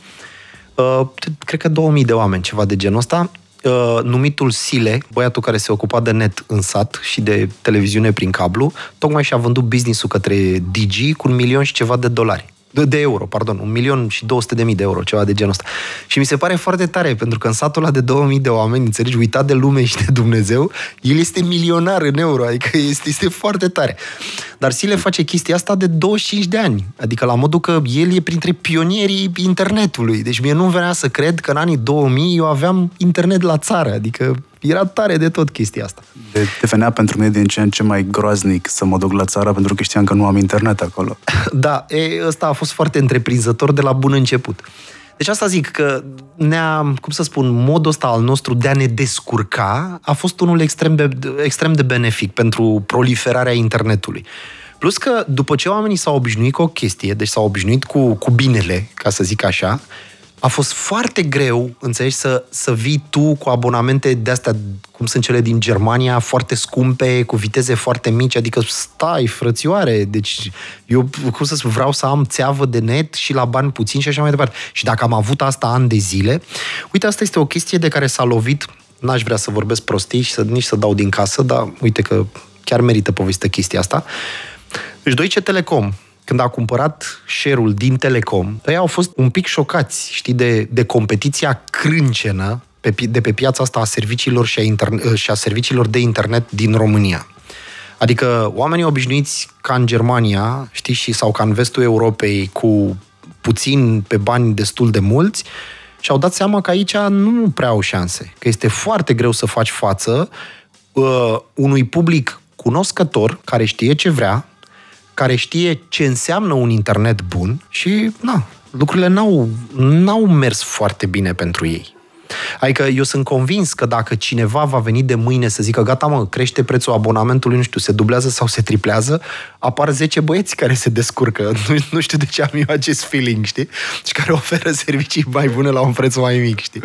Uh, cred că 2000 de oameni, ceva de genul ăsta. Uh, numitul Sile, băiatul care se ocupa de net în sat și de televiziune prin cablu, tocmai și-a vândut business-ul către Digi cu un milion și ceva de dolari de, de euro, pardon, un milion și 200 de mii de euro, ceva de genul ăsta. Și mi se pare foarte tare, pentru că în satul ăla de 2000 de oameni, înțelegi, uitat de lume și de Dumnezeu, el este milionar în euro, adică este, este foarte tare. Dar Sile face chestia asta de 25 de ani, adică la modul că el e printre pionierii internetului. Deci mie nu venea să cred că în anii 2000 eu aveam internet la țară, adică era tare de tot chestia asta. De, devenea pentru mine din ce în ce mai groaznic să mă duc la țară pentru că știam că nu am internet acolo. da, e, ăsta a fost foarte întreprinzător de la bun început. Deci asta zic că ne-a, cum să spun, modul ăsta al nostru de a ne descurca a fost unul extrem de, extrem de benefic pentru proliferarea internetului. Plus că după ce oamenii s-au obișnuit cu o chestie, deci s-au obișnuit cu, cu binele, ca să zic așa, a fost foarte greu, înțelegi, să, să vii tu cu abonamente de astea, cum sunt cele din Germania, foarte scumpe, cu viteze foarte mici, adică stai, frățioare, deci eu, cum să spun, vreau să am țeavă de net și la bani puțini și așa mai departe. Și dacă am avut asta ani de zile, uite, asta este o chestie de care s-a lovit, n-aș vrea să vorbesc prostii și să, nici să dau din casă, dar uite că chiar merită povestită chestia asta. Deci Deutsche Telekom, când a cumpărat share-ul din Telecom, ei au fost un pic șocați, știi, de, de competiția crâncenă pe, de pe piața asta a serviciilor și a, interne, și a serviciilor de internet din România. Adică oamenii obișnuiți ca în Germania, știi, și sau ca în vestul Europei, cu puțin pe bani destul de mulți, și-au dat seama că aici nu prea au șanse, că este foarte greu să faci față uh, unui public cunoscător, care știe ce vrea, care știe ce înseamnă un internet bun și, na, lucrurile n-au, n-au mers foarte bine pentru ei. Adică eu sunt convins că dacă cineva va veni de mâine să zică gata mă, crește prețul abonamentului, nu știu, se dublează sau se triplează, apar 10 băieți care se descurcă. Nu, nu știu de ce am eu acest feeling, știi? Și care oferă servicii mai bune la un preț mai mic, știi?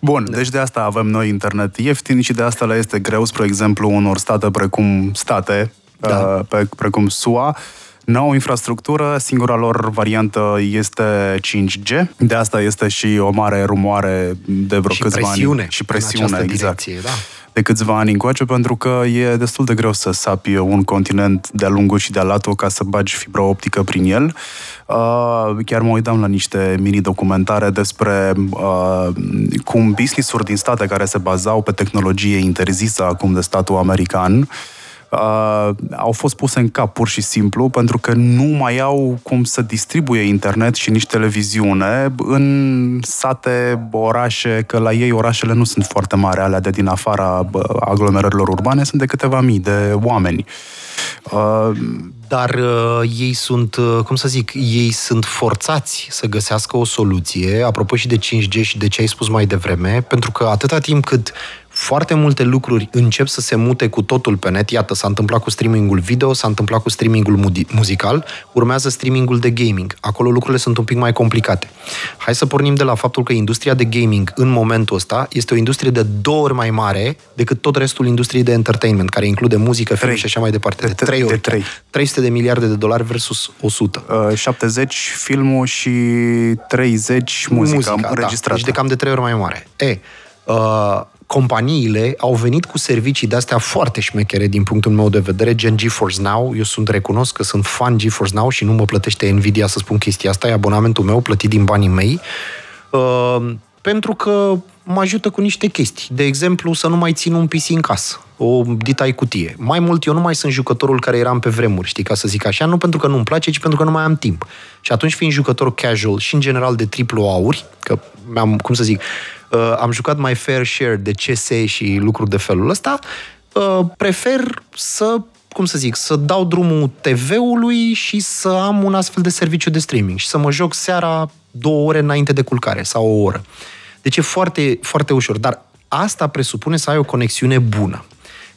Bun, deci de asta avem noi internet ieftin și de asta le este greu, spre exemplu, unor state precum state, da. Uh, pe, precum SUA, Nouă infrastructură, singura lor variantă este 5G. De asta este și o mare rumoare de vreo și câțiva presiune ani. Și presiune, exact. Direcție, da. De câțiva ani încoace, pentru că e destul de greu să sapi un continent de-a lungul și de-a latul ca să bagi fibra optică prin el. Uh, chiar mă uitam la niște mini-documentare despre uh, cum business-uri din state care se bazau pe tehnologie interzisă acum de statul american uh, au fost puse în cap pur și simplu pentru că nu mai au cum să distribuie internet și nici televiziune în sate, orașe, că la ei orașele nu sunt foarte mari, alea de din afara aglomerărilor urbane, sunt de câteva mii de oameni. Uh, dar uh, ei sunt, uh, cum să zic, ei sunt forțați să găsească o soluție, apropo și de 5G și de ce ai spus mai devreme, pentru că atâta timp cât foarte multe lucruri încep să se mute cu totul pe net. Iată, s-a întâmplat cu streamingul video, s-a întâmplat cu streamingul muzical, urmează streamingul de gaming. Acolo lucrurile sunt un pic mai complicate. Hai să pornim de la faptul că industria de gaming în momentul ăsta este o industrie de două ori mai mare decât tot restul industriei de entertainment, care include muzică, film și așa mai departe. De, de trei ori. De trei. 300 de miliarde de dolari versus 100. Uh, 70 filmul și 30 muzica, muzica înregistrată. Da. Deci de cam de trei ori mai mare. E, uh, companiile au venit cu servicii de-astea foarte șmechere din punctul meu de vedere, gen GeForce Now. Eu sunt recunosc că sunt fan GeForce Now și nu mă plătește Nvidia să spun chestia asta, e abonamentul meu plătit din banii mei. Uh, pentru că mă ajută cu niște chestii. De exemplu, să nu mai țin un PC în casă, o ditai cutie. Mai mult, eu nu mai sunt jucătorul care eram pe vremuri, știi, ca să zic așa, nu pentru că nu-mi place, ci pentru că nu mai am timp. Și atunci, fiind jucător casual și, în general, de triplu auri, că mi-am, cum să zic, uh, am jucat mai fair share de CS și lucruri de felul ăsta, uh, prefer să cum să zic, să dau drumul TV-ului și să am un astfel de serviciu de streaming și să mă joc seara două ore înainte de culcare sau o oră. Deci e foarte, foarte ușor, dar asta presupune să ai o conexiune bună.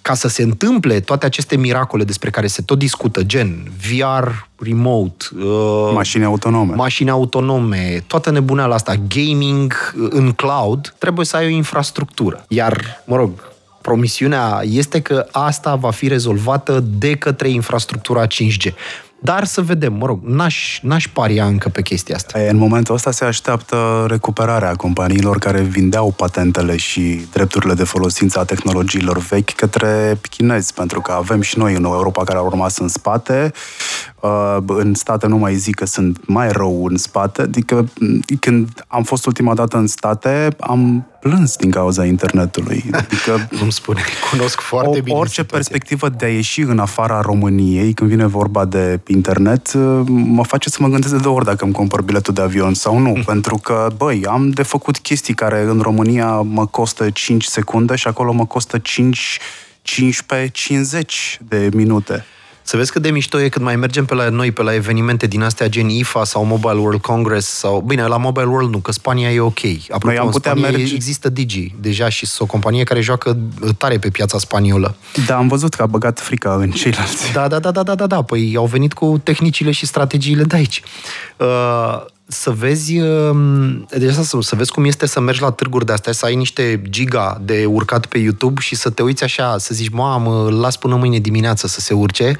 Ca să se întâmple toate aceste miracole despre care se tot discută, gen VR remote, uh, mașini autonome, mașini autonome, toată nebuneala asta, gaming în cloud, trebuie să ai o infrastructură. Iar, mă rog, promisiunea este că asta va fi rezolvată de către infrastructura 5G. Dar să vedem, mă rog, n-aș, n-aș paria încă pe chestia asta. În momentul ăsta se așteaptă recuperarea companiilor care vindeau patentele și drepturile de folosință a tehnologiilor vechi către chinezi, pentru că avem și noi în Europa care au rămas în spate. Uh, în state nu mai zic că sunt mai rău în spate, adică când am fost ultima dată în state, am plâns din cauza internetului. Adică, nu spune, cunosc foarte o, bine Orice situația. perspectivă de a ieși în afara României, când vine vorba de internet, mă face să mă gândesc de două ori dacă îmi cumpăr biletul de avion sau nu. Mm. Pentru că, băi, am de făcut chestii care în România mă costă 5 secunde și acolo mă costă 5 15-50 de minute. Să vezi cât de mișto e când mai mergem pe la noi, pe la evenimente din astea gen IFA sau Mobile World Congress sau... Bine, la Mobile World nu, că Spania e ok. Apropo, noi am putea Spania merge... există Digi deja și sunt o companie care joacă tare pe piața spaniolă. Da, am văzut că a băgat frica în ceilalți. Da, da, da, da, da, da, da. Păi au venit cu tehnicile și strategiile de aici. Uh, să vezi, um, deci asta, să, să vezi cum este să mergi la târguri de astea, să ai niște giga de urcat pe YouTube și să te uiți așa, să zici, mamă, las până mâine dimineață să se urce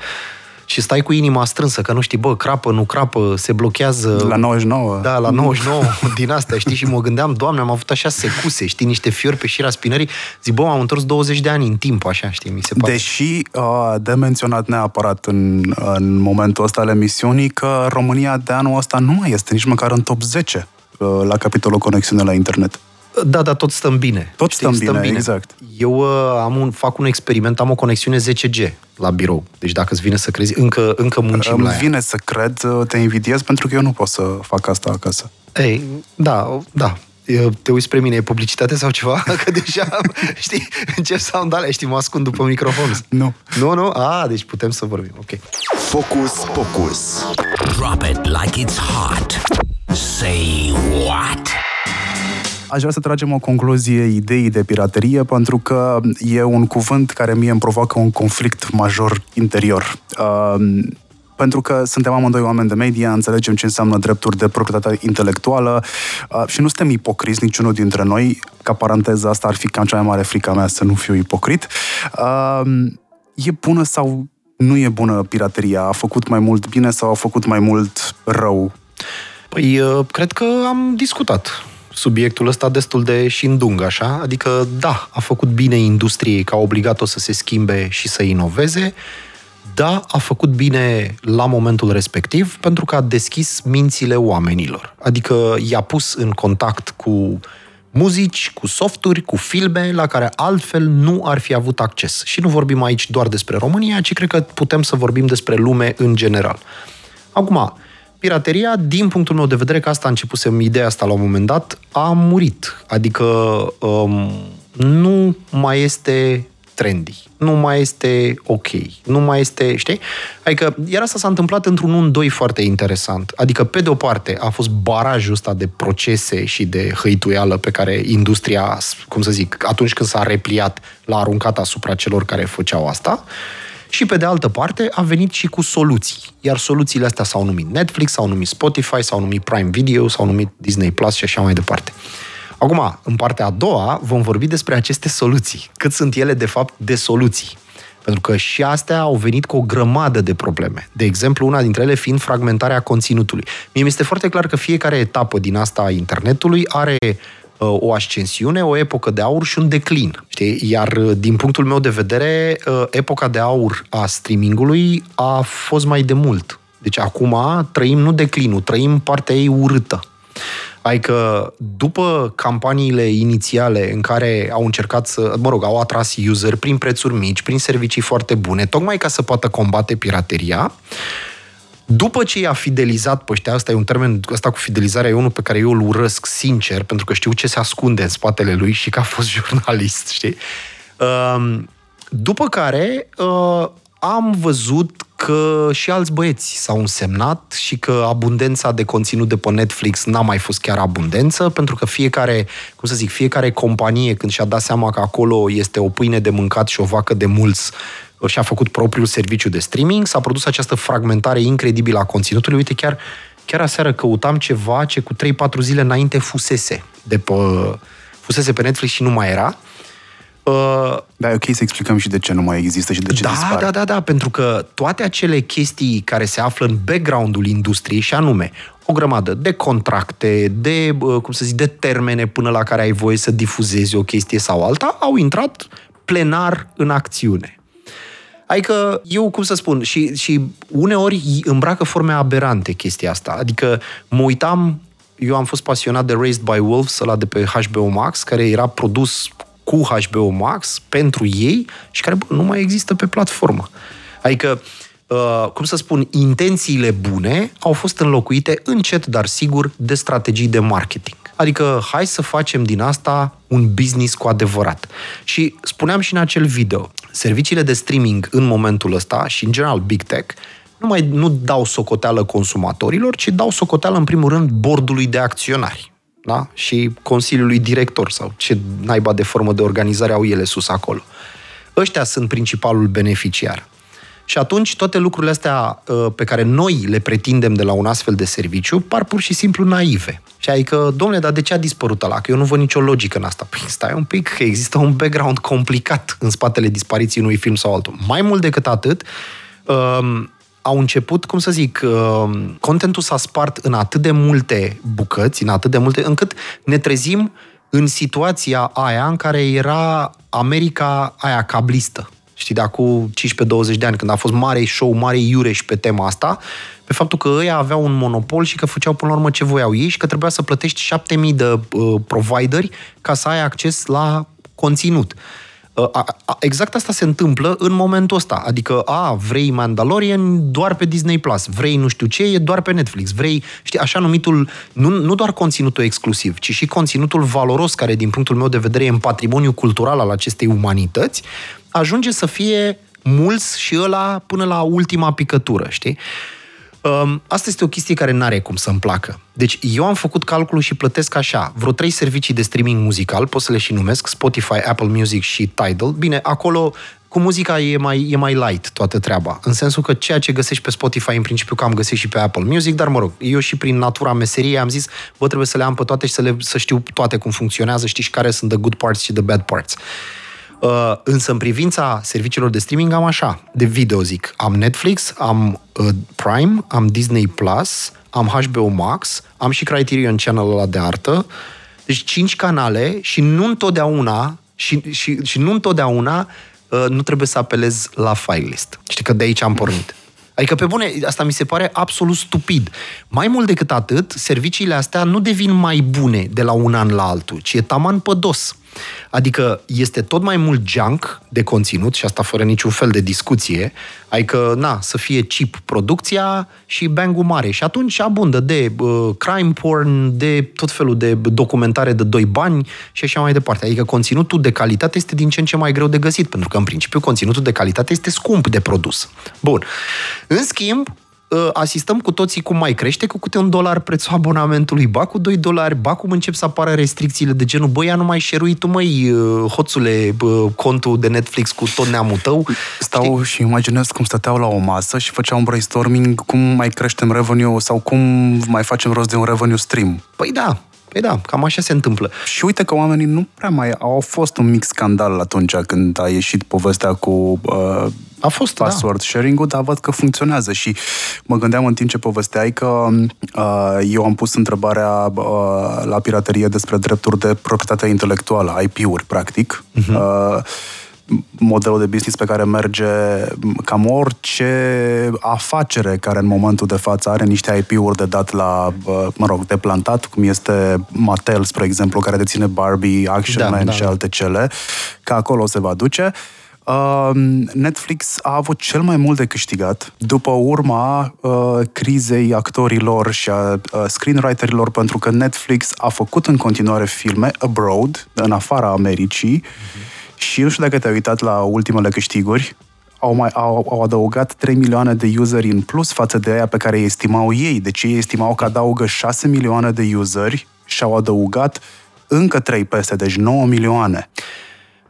și stai cu inima strânsă, că nu știi, bă, crapă, nu crapă, se blochează... La 99. Da, la 99 din astea, știi? Și mă gândeam, doamne, am avut așa secuse, știi, niște fiori pe șira spinării. Zic, bă, am întors 20 de ani în timp, așa, știi, mi se pare. Deși uh, de menționat neapărat în, în momentul ăsta al emisiunii că România de anul ăsta nu mai este nici măcar în top 10 uh, la capitolul conexiune la internet. Da, da, tot stăm bine. Tot stăm, stăm bine, bine, exact. Eu uh, am un, fac un experiment, am o conexiune 10G la birou. Deci dacă îți vine să crezi, încă, încă muncim Îmi la vine ea. să cred, uh, te invidiez pentru că eu nu pot să fac asta acasă. Ei, da, da. Te uiți spre mine, e publicitate sau ceva? Că deja, știi, încep să am alea, știi, mă ascund după microfon. Nu. Nu, nu? A, deci putem să vorbim, ok. Focus, focus. Drop it like it's hot. Say what? Aș vrea să tragem o concluzie ideii de piraterie, pentru că e un cuvânt care mie îmi provoacă un conflict major interior. Uh, pentru că suntem amândoi oameni de media, înțelegem ce înseamnă drepturi de proprietate intelectuală uh, și nu suntem ipocriți niciunul dintre noi. Ca paranteză, asta ar fi cam cea mai mare frica mea să nu fiu ipocrit. Uh, e bună sau nu e bună pirateria? A făcut mai mult bine sau a făcut mai mult rău? Păi, uh, cred că am discutat subiectul ăsta destul de șindung, așa? Adică, da, a făcut bine industriei că a obligat-o să se schimbe și să inoveze, da, a făcut bine la momentul respectiv pentru că a deschis mințile oamenilor. Adică i-a pus în contact cu muzici, cu softuri, cu filme la care altfel nu ar fi avut acces. Și nu vorbim aici doar despre România, ci cred că putem să vorbim despre lume în general. Acum, pirateria, din punctul meu de vedere, că asta a începusem ideea asta la un moment dat, a murit. Adică um, nu mai este trendy, nu mai este ok, nu mai este, știi? Adică, iar asta s-a întâmplat într-un un doi foarte interesant. Adică, pe de o parte, a fost barajul ăsta de procese și de hăituială pe care industria, cum să zic, atunci când s-a repliat, l-a aruncat asupra celor care făceau asta. Și pe de altă parte a venit și cu soluții. Iar soluțiile astea s-au numit Netflix, s-au numit Spotify, s-au numit Prime Video, s-au numit Disney Plus și așa mai departe. Acum, în partea a doua, vom vorbi despre aceste soluții. Cât sunt ele, de fapt, de soluții. Pentru că și astea au venit cu o grămadă de probleme. De exemplu, una dintre ele fiind fragmentarea conținutului. Mie mi este foarte clar că fiecare etapă din asta a internetului are uh, o ascensiune, o epocă de aur și un declin. Știi? Iar uh, din punctul meu de vedere, uh, epoca de aur a streamingului a fost mai de mult. Deci acum trăim nu declinul, trăim partea ei urâtă. Adică după campaniile inițiale în care au încercat să, mă rog, au atras user prin prețuri mici, prin servicii foarte bune, tocmai ca să poată combate pirateria, după ce i-a fidelizat pe ăștia, asta e un termen, asta cu fidelizarea e unul pe care eu îl urăsc sincer, pentru că știu ce se ascunde în spatele lui și că a fost jurnalist, știi? Ehm, după care uh, am văzut că și alți băieți s-au însemnat și că abundența de conținut de pe Netflix n-a mai fost chiar abundență, pentru că fiecare, cum să zic, fiecare companie când și-a dat seama că acolo este o pâine de mâncat și o vacă de mulți și-a făcut propriul serviciu de streaming, s-a produs această fragmentare incredibilă a conținutului. Uite, chiar, chiar aseară căutam ceva ce cu 3-4 zile înainte fusese de pe, fusese pe Netflix și nu mai era. Uh, da, e ok să explicăm și de ce nu mai există și de ce da, dispare. Da, da, da, pentru că toate acele chestii care se află în background-ul industriei, și anume o grămadă de contracte, de, uh, cum să zic, de termene până la care ai voie să difuzezi o chestie sau alta, au intrat plenar în acțiune. Adică, eu, cum să spun, și, și uneori îmbracă forme aberante chestia asta. Adică mă uitam, eu am fost pasionat de Raised by Wolves, ăla de pe HBO Max, care era produs cu HBO Max pentru ei și care bă, nu mai există pe platformă. Adică, uh, cum să spun, intențiile bune au fost înlocuite încet, dar sigur, de strategii de marketing. Adică, hai să facem din asta un business cu adevărat. Și spuneam și în acel video, serviciile de streaming în momentul ăsta și, în general, Big Tech, nu mai nu dau socoteală consumatorilor, ci dau socoteală, în primul rând, bordului de acționari da? și Consiliului Director sau ce naiba de formă de organizare au ele sus acolo. Ăștia sunt principalul beneficiar. Și atunci toate lucrurile astea uh, pe care noi le pretindem de la un astfel de serviciu par pur și simplu naive. Și adică, domnule, dar de ce a dispărut ăla? Că eu nu văd nicio logică în asta. Păi stai un pic, că există un background complicat în spatele dispariției unui film sau altul. Mai mult decât atât, um, au început, cum să zic, uh, contentul s-a spart în atât de multe bucăți, în atât de multe, încât ne trezim în situația aia în care era America aia cablistă. Știi, de acum 15-20 de ani, când a fost mare show, mare iureș pe tema asta, pe faptul că ei aveau un monopol și că făceau până la urmă ce voiau ei și că trebuia să plătești 7000 de uh, provideri ca să ai acces la conținut. Exact asta se întâmplă în momentul ăsta. Adică, a, vrei Mandalorian doar pe Disney+, Plus, vrei nu știu ce, e doar pe Netflix, vrei, știi, așa numitul, nu, nu doar conținutul exclusiv, ci și conținutul valoros, care din punctul meu de vedere e în patrimoniu cultural al acestei umanități, ajunge să fie mulți și ăla până la ultima picătură, știi? Um, asta este o chestie care n-are cum să-mi placă. Deci eu am făcut calculul și plătesc așa, vreo trei servicii de streaming muzical, pot să le și numesc, Spotify, Apple Music și Tidal. Bine, acolo cu muzica e mai, e mai light toată treaba, în sensul că ceea ce găsești pe Spotify în principiu că am găsit și pe Apple Music, dar mă rog, eu și prin natura meseriei am zis, bă, trebuie să le am pe toate și să, le, să știu toate cum funcționează, știi și care sunt the good parts și the bad parts. Uh, însă în privința serviciilor de streaming am așa, de video zic, am Netflix, am uh, Prime, am Disney Plus, am HBO Max, am și Criterion Channel ăla de artă, deci cinci canale și nu întotdeauna și, și, și nu întotdeauna uh, nu trebuie să apelez la file list. Știi că de aici am pornit. Adică, pe bune, asta mi se pare absolut stupid. Mai mult decât atât, serviciile astea nu devin mai bune de la un an la altul, ci e taman pădos. Dos Adică este tot mai mult junk de conținut și asta fără niciun fel de discuție. Adică, na, să fie chip producția și bang mare. Și atunci abundă de uh, crime porn, de tot felul de documentare de doi bani și așa mai departe. Adică conținutul de calitate este din ce în ce mai greu de găsit, pentru că în principiu conținutul de calitate este scump de produs. Bun. În schimb, Ă, asistăm cu toții cum mai crește cu câte un dolar prețul abonamentului, ba cu 2 dolari, ba cum încep să apară restricțiile de genul, băi, nu mai șerui tu, măi, ă, hoțule, contul de Netflix cu tot neamul tău. Stau Știi? și imaginez cum stăteau la o masă și făceau un brainstorming cum mai creștem revenue sau cum mai facem rost de un revenue stream. Păi da, Păi da, cam așa se întâmplă. Și uite că oamenii nu prea mai au fost un mic scandal atunci când a ieșit povestea cu uh, a fost, da. password da. sharing-ul, dar văd că funcționează și mă gândeam în timp ce povesteai că uh, eu am pus întrebarea uh, la piraterie despre drepturi de proprietate intelectuală, IP-uri, practic. Uh-huh. Uh, modelul de business pe care merge cam orice afacere care în momentul de față are niște IP-uri de dat la, mă rog, de plantat, cum este Mattel, spre exemplu, care deține Barbie, Action da, Man da, și da. alte cele, că acolo se va duce. Uh, Netflix a avut cel mai mult de câștigat după urma uh, crizei actorilor și a uh, screenwriterilor, pentru că Netflix a făcut în continuare filme abroad, în afara Americii, uh-huh și nu știu dacă te-ai uitat la ultimele câștiguri, au, mai, au, au adăugat 3 milioane de useri în plus față de aia pe care îi estimau ei. Deci ei estimau că adaugă 6 milioane de useri și au adăugat încă 3 peste, deci 9 milioane.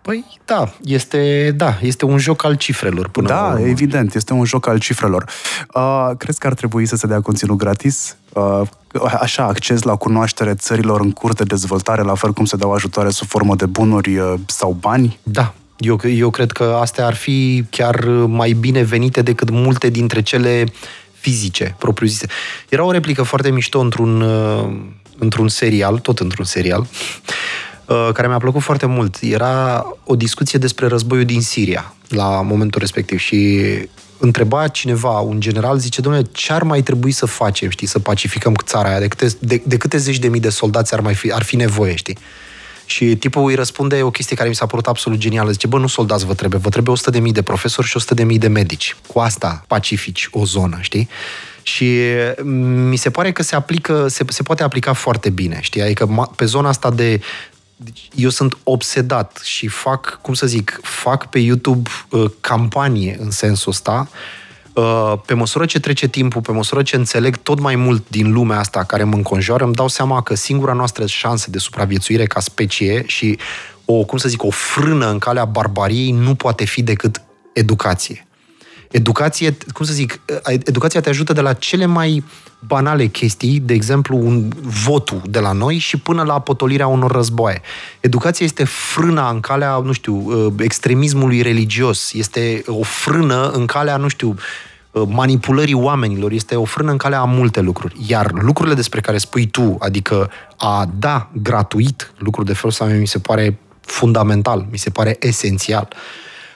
Păi da, este, da, este un joc al cifrelor până Da, la urmă. evident, este un joc al cifrelor. Uh, crezi că ar trebui să se dea conținut gratis? Uh, așa, acces la cunoaștere țărilor în curs de dezvoltare, la fel cum se dau ajutoare sub formă de bunuri uh, sau bani? Da, eu, eu cred că astea ar fi chiar mai bine venite decât multe dintre cele fizice, propriu-zise. Era o replică foarte mișto într-un, uh, într-un serial, tot într-un serial, Uh, care mi-a plăcut foarte mult. Era o discuție despre războiul din Siria la momentul respectiv și întreba cineva, un general, zice, domnule, ce ar mai trebui să facem, știi, să pacificăm țara aia? De câte, de, de câte zeci de mii de soldați ar, mai fi, ar fi nevoie, știi? Și tipul îi răspunde o chestie care mi s-a părut absolut genială. Zice, bă, nu soldați vă trebuie, vă trebuie 100 de mii de profesori și 100 de mii de medici. Cu asta pacifici o zonă, știi? Și mi se pare că se aplică, se, se poate aplica foarte bine, știi? Adică pe zona asta de deci eu sunt obsedat și fac, cum să zic, fac pe YouTube uh, campanie în sensul ăsta. Uh, pe măsură ce trece timpul, pe măsură ce înțeleg tot mai mult din lumea asta care mă înconjoară, îmi dau seama că singura noastră șansă de supraviețuire ca specie și o, cum să zic, o frână în calea barbariei nu poate fi decât educație. Educație, cum să zic, educația te ajută de la cele mai banale chestii, de exemplu, un votul de la noi și până la potolirea unor războaie. Educația este frâna în calea, nu știu, uh, extremismului religios, este o frână în calea, nu știu, uh, manipulării oamenilor, este o frână în calea a multe lucruri. Iar lucrurile despre care spui tu, adică a da gratuit lucruri de felul ăsta, mi se pare fundamental, mi se pare esențial.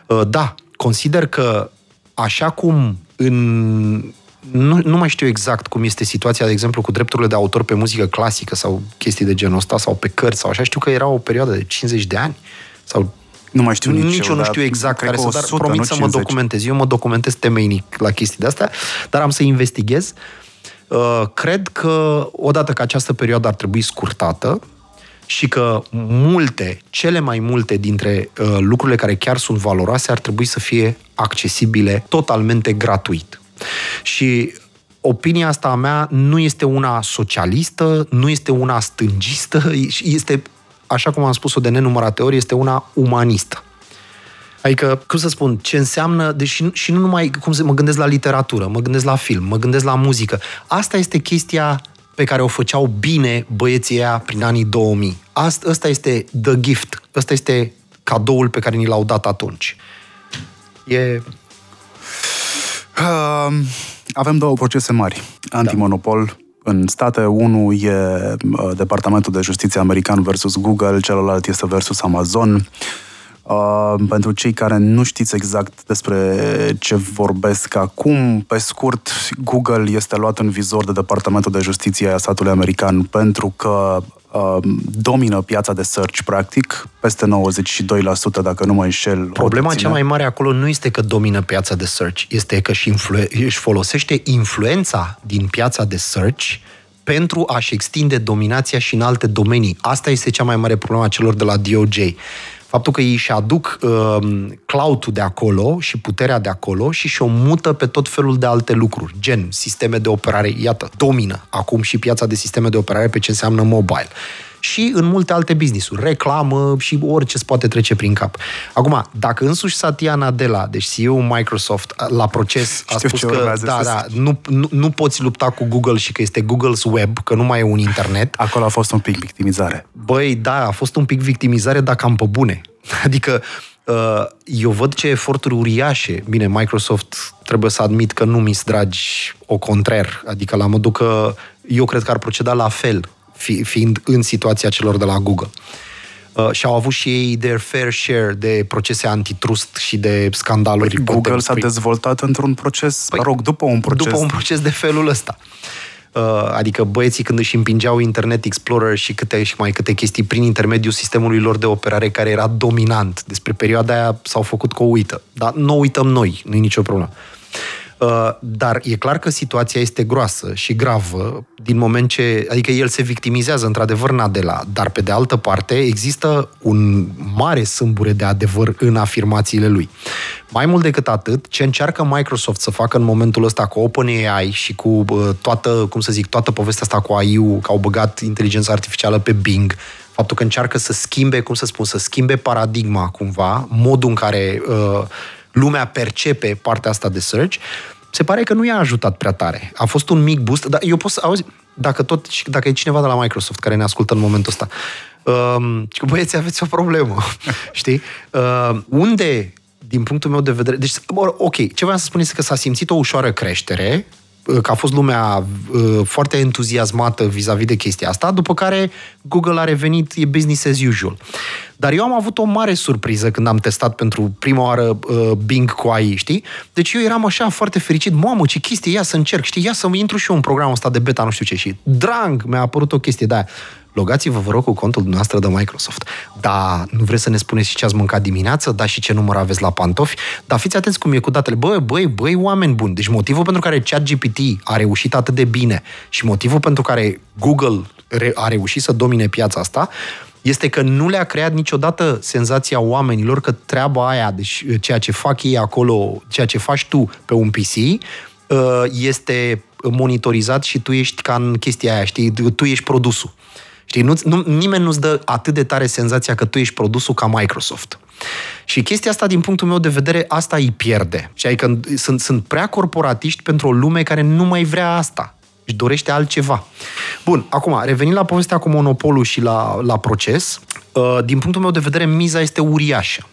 Uh, da, consider că așa cum în... Nu, nu mai știu exact cum este situația, de exemplu, cu drepturile de autor pe muzică clasică sau chestii de genul ăsta, sau pe cărți sau așa. Știu că era o perioadă de 50 de ani sau nu mai știu nici, nici eu, nu știu exact care să, dar promit să 50. mă documentez. Eu mă documentez temeinic la chestii de astea, dar am să investighez. Uh, cred că, odată că această perioadă ar trebui scurtată, și că multe, cele mai multe dintre uh, lucrurile care chiar sunt valoroase ar trebui să fie accesibile totalmente gratuit. Și opinia asta a mea nu este una socialistă, nu este una stângistă, este, așa cum am spus-o de nenumărate ori, este una umanistă. Adică, cum să spun, ce înseamnă, deși și nu numai, cum să mă gândesc la literatură, mă gândesc la film, mă gândesc la muzică. Asta este chestia pe care o făceau bine băieții aia prin anii 2000. Asta, asta este the gift, asta este cadoul pe care ni l-au dat atunci. E... Uh, avem două procese mari. Antimonopol da. în state. Unul e uh, Departamentul de Justiție american versus Google, celălalt este versus Amazon. Uh, Uh, pentru cei care nu știți exact despre ce vorbesc acum, pe scurt, Google este luat în vizor de Departamentul de Justiție a statului american pentru că uh, domină piața de search, practic, peste 92%, dacă nu mă înșel. Problema cea mai mare acolo nu este că domină piața de search, este că și influ- își folosește influența din piața de search pentru a-și extinde dominația și în alte domenii. Asta este cea mai mare problemă a celor de la DOJ faptul că ei își aduc uh, cloud-ul de acolo și puterea de acolo și și-o mută pe tot felul de alte lucruri, gen sisteme de operare, iată, domină acum și piața de sisteme de operare pe ce înseamnă mobile și în multe alte business-uri, reclamă și orice îți poate trece prin cap. Acum, dacă însuși Satya Nadella, deci CEO Microsoft, la proces a Știu spus ce că da, da, nu, nu, nu poți lupta cu Google și că este Google's Web, că nu mai e un internet. Acolo a fost un pic victimizare. Băi, da, a fost un pic victimizare, dar cam pe bune. Adică uh, eu văd ce eforturi uriașe. Bine, Microsoft trebuie să admit că nu mi-s dragi o contrar. Adică la modul că eu cred că ar proceda la fel fi, fiind în situația celor de la Google. Uh, și au avut și ei their fair share de procese antitrust și de scandaluri. Păi, Google s-a dezvoltat într-un proces, păi, rog, după un proces. După un proces de felul ăsta. Uh, adică băieții când își împingeau Internet Explorer și câte și mai câte chestii prin intermediul sistemului lor de operare care era dominant. Despre perioada aia s-au făcut că o uită. Dar nu uităm noi, nu e nicio problemă. Uh, dar e clar că situația este groasă și gravă din moment ce, adică el se victimizează într-adevăr Nadella, dar pe de altă parte există un mare sâmbure de adevăr în afirmațiile lui. Mai mult decât atât, ce încearcă Microsoft să facă în momentul ăsta cu OpenAI și cu uh, toată, cum să zic, toată povestea asta cu AI-ul, că au băgat inteligența artificială pe Bing, faptul că încearcă să schimbe, cum să spun, să schimbe paradigma cumva, modul în care uh, lumea percepe partea asta de search, se pare că nu i-a ajutat prea tare. A fost un mic boost, dar eu pot să auzi, dacă tot, dacă e cineva de la Microsoft care ne ascultă în momentul ăsta, uh, că băieți, aveți o problemă, știi? Uh, unde, din punctul meu de vedere, deci, ok, ce vreau să spun este că s-a simțit o ușoară creștere, uh, că a fost lumea uh, foarte entuziasmată vis-a-vis de chestia asta, după care Google a revenit, e business as usual. Dar eu am avut o mare surpriză când am testat pentru prima oară uh, Bing cu AI, știi? Deci eu eram așa foarte fericit, mamă, ce chestie, ia să încerc, știi, ia să intru și eu în programul ăsta de beta, nu știu ce, și drang, mi-a apărut o chestie de aia. Logați-vă, vă rog, cu contul dumneavoastră de Microsoft. Da, nu vreți să ne spuneți și ce ați mâncat dimineață, da și ce număr aveți la pantofi, dar fiți atenți cum e cu datele. Băi, băi, băi, oameni buni. Deci motivul pentru care ChatGPT a reușit atât de bine și motivul pentru care Google a reușit să domine piața asta este că nu le-a creat niciodată senzația oamenilor că treaba aia, deci ceea ce fac ei acolo, ceea ce faci tu pe un PC, uh, este monitorizat și tu ești ca în chestia aia, știi, tu ești produsul. Știi, nu, nu, nimeni nu-ți dă atât de tare senzația că tu ești produsul ca Microsoft. Și chestia asta, din punctul meu de vedere, asta îi pierde. Și adică sunt, sunt prea corporatiști pentru o lume care nu mai vrea asta își dorește altceva. Bun, acum, revenind la povestea cu monopolul și la, la proces, uh, din punctul meu de vedere, miza este uriașă.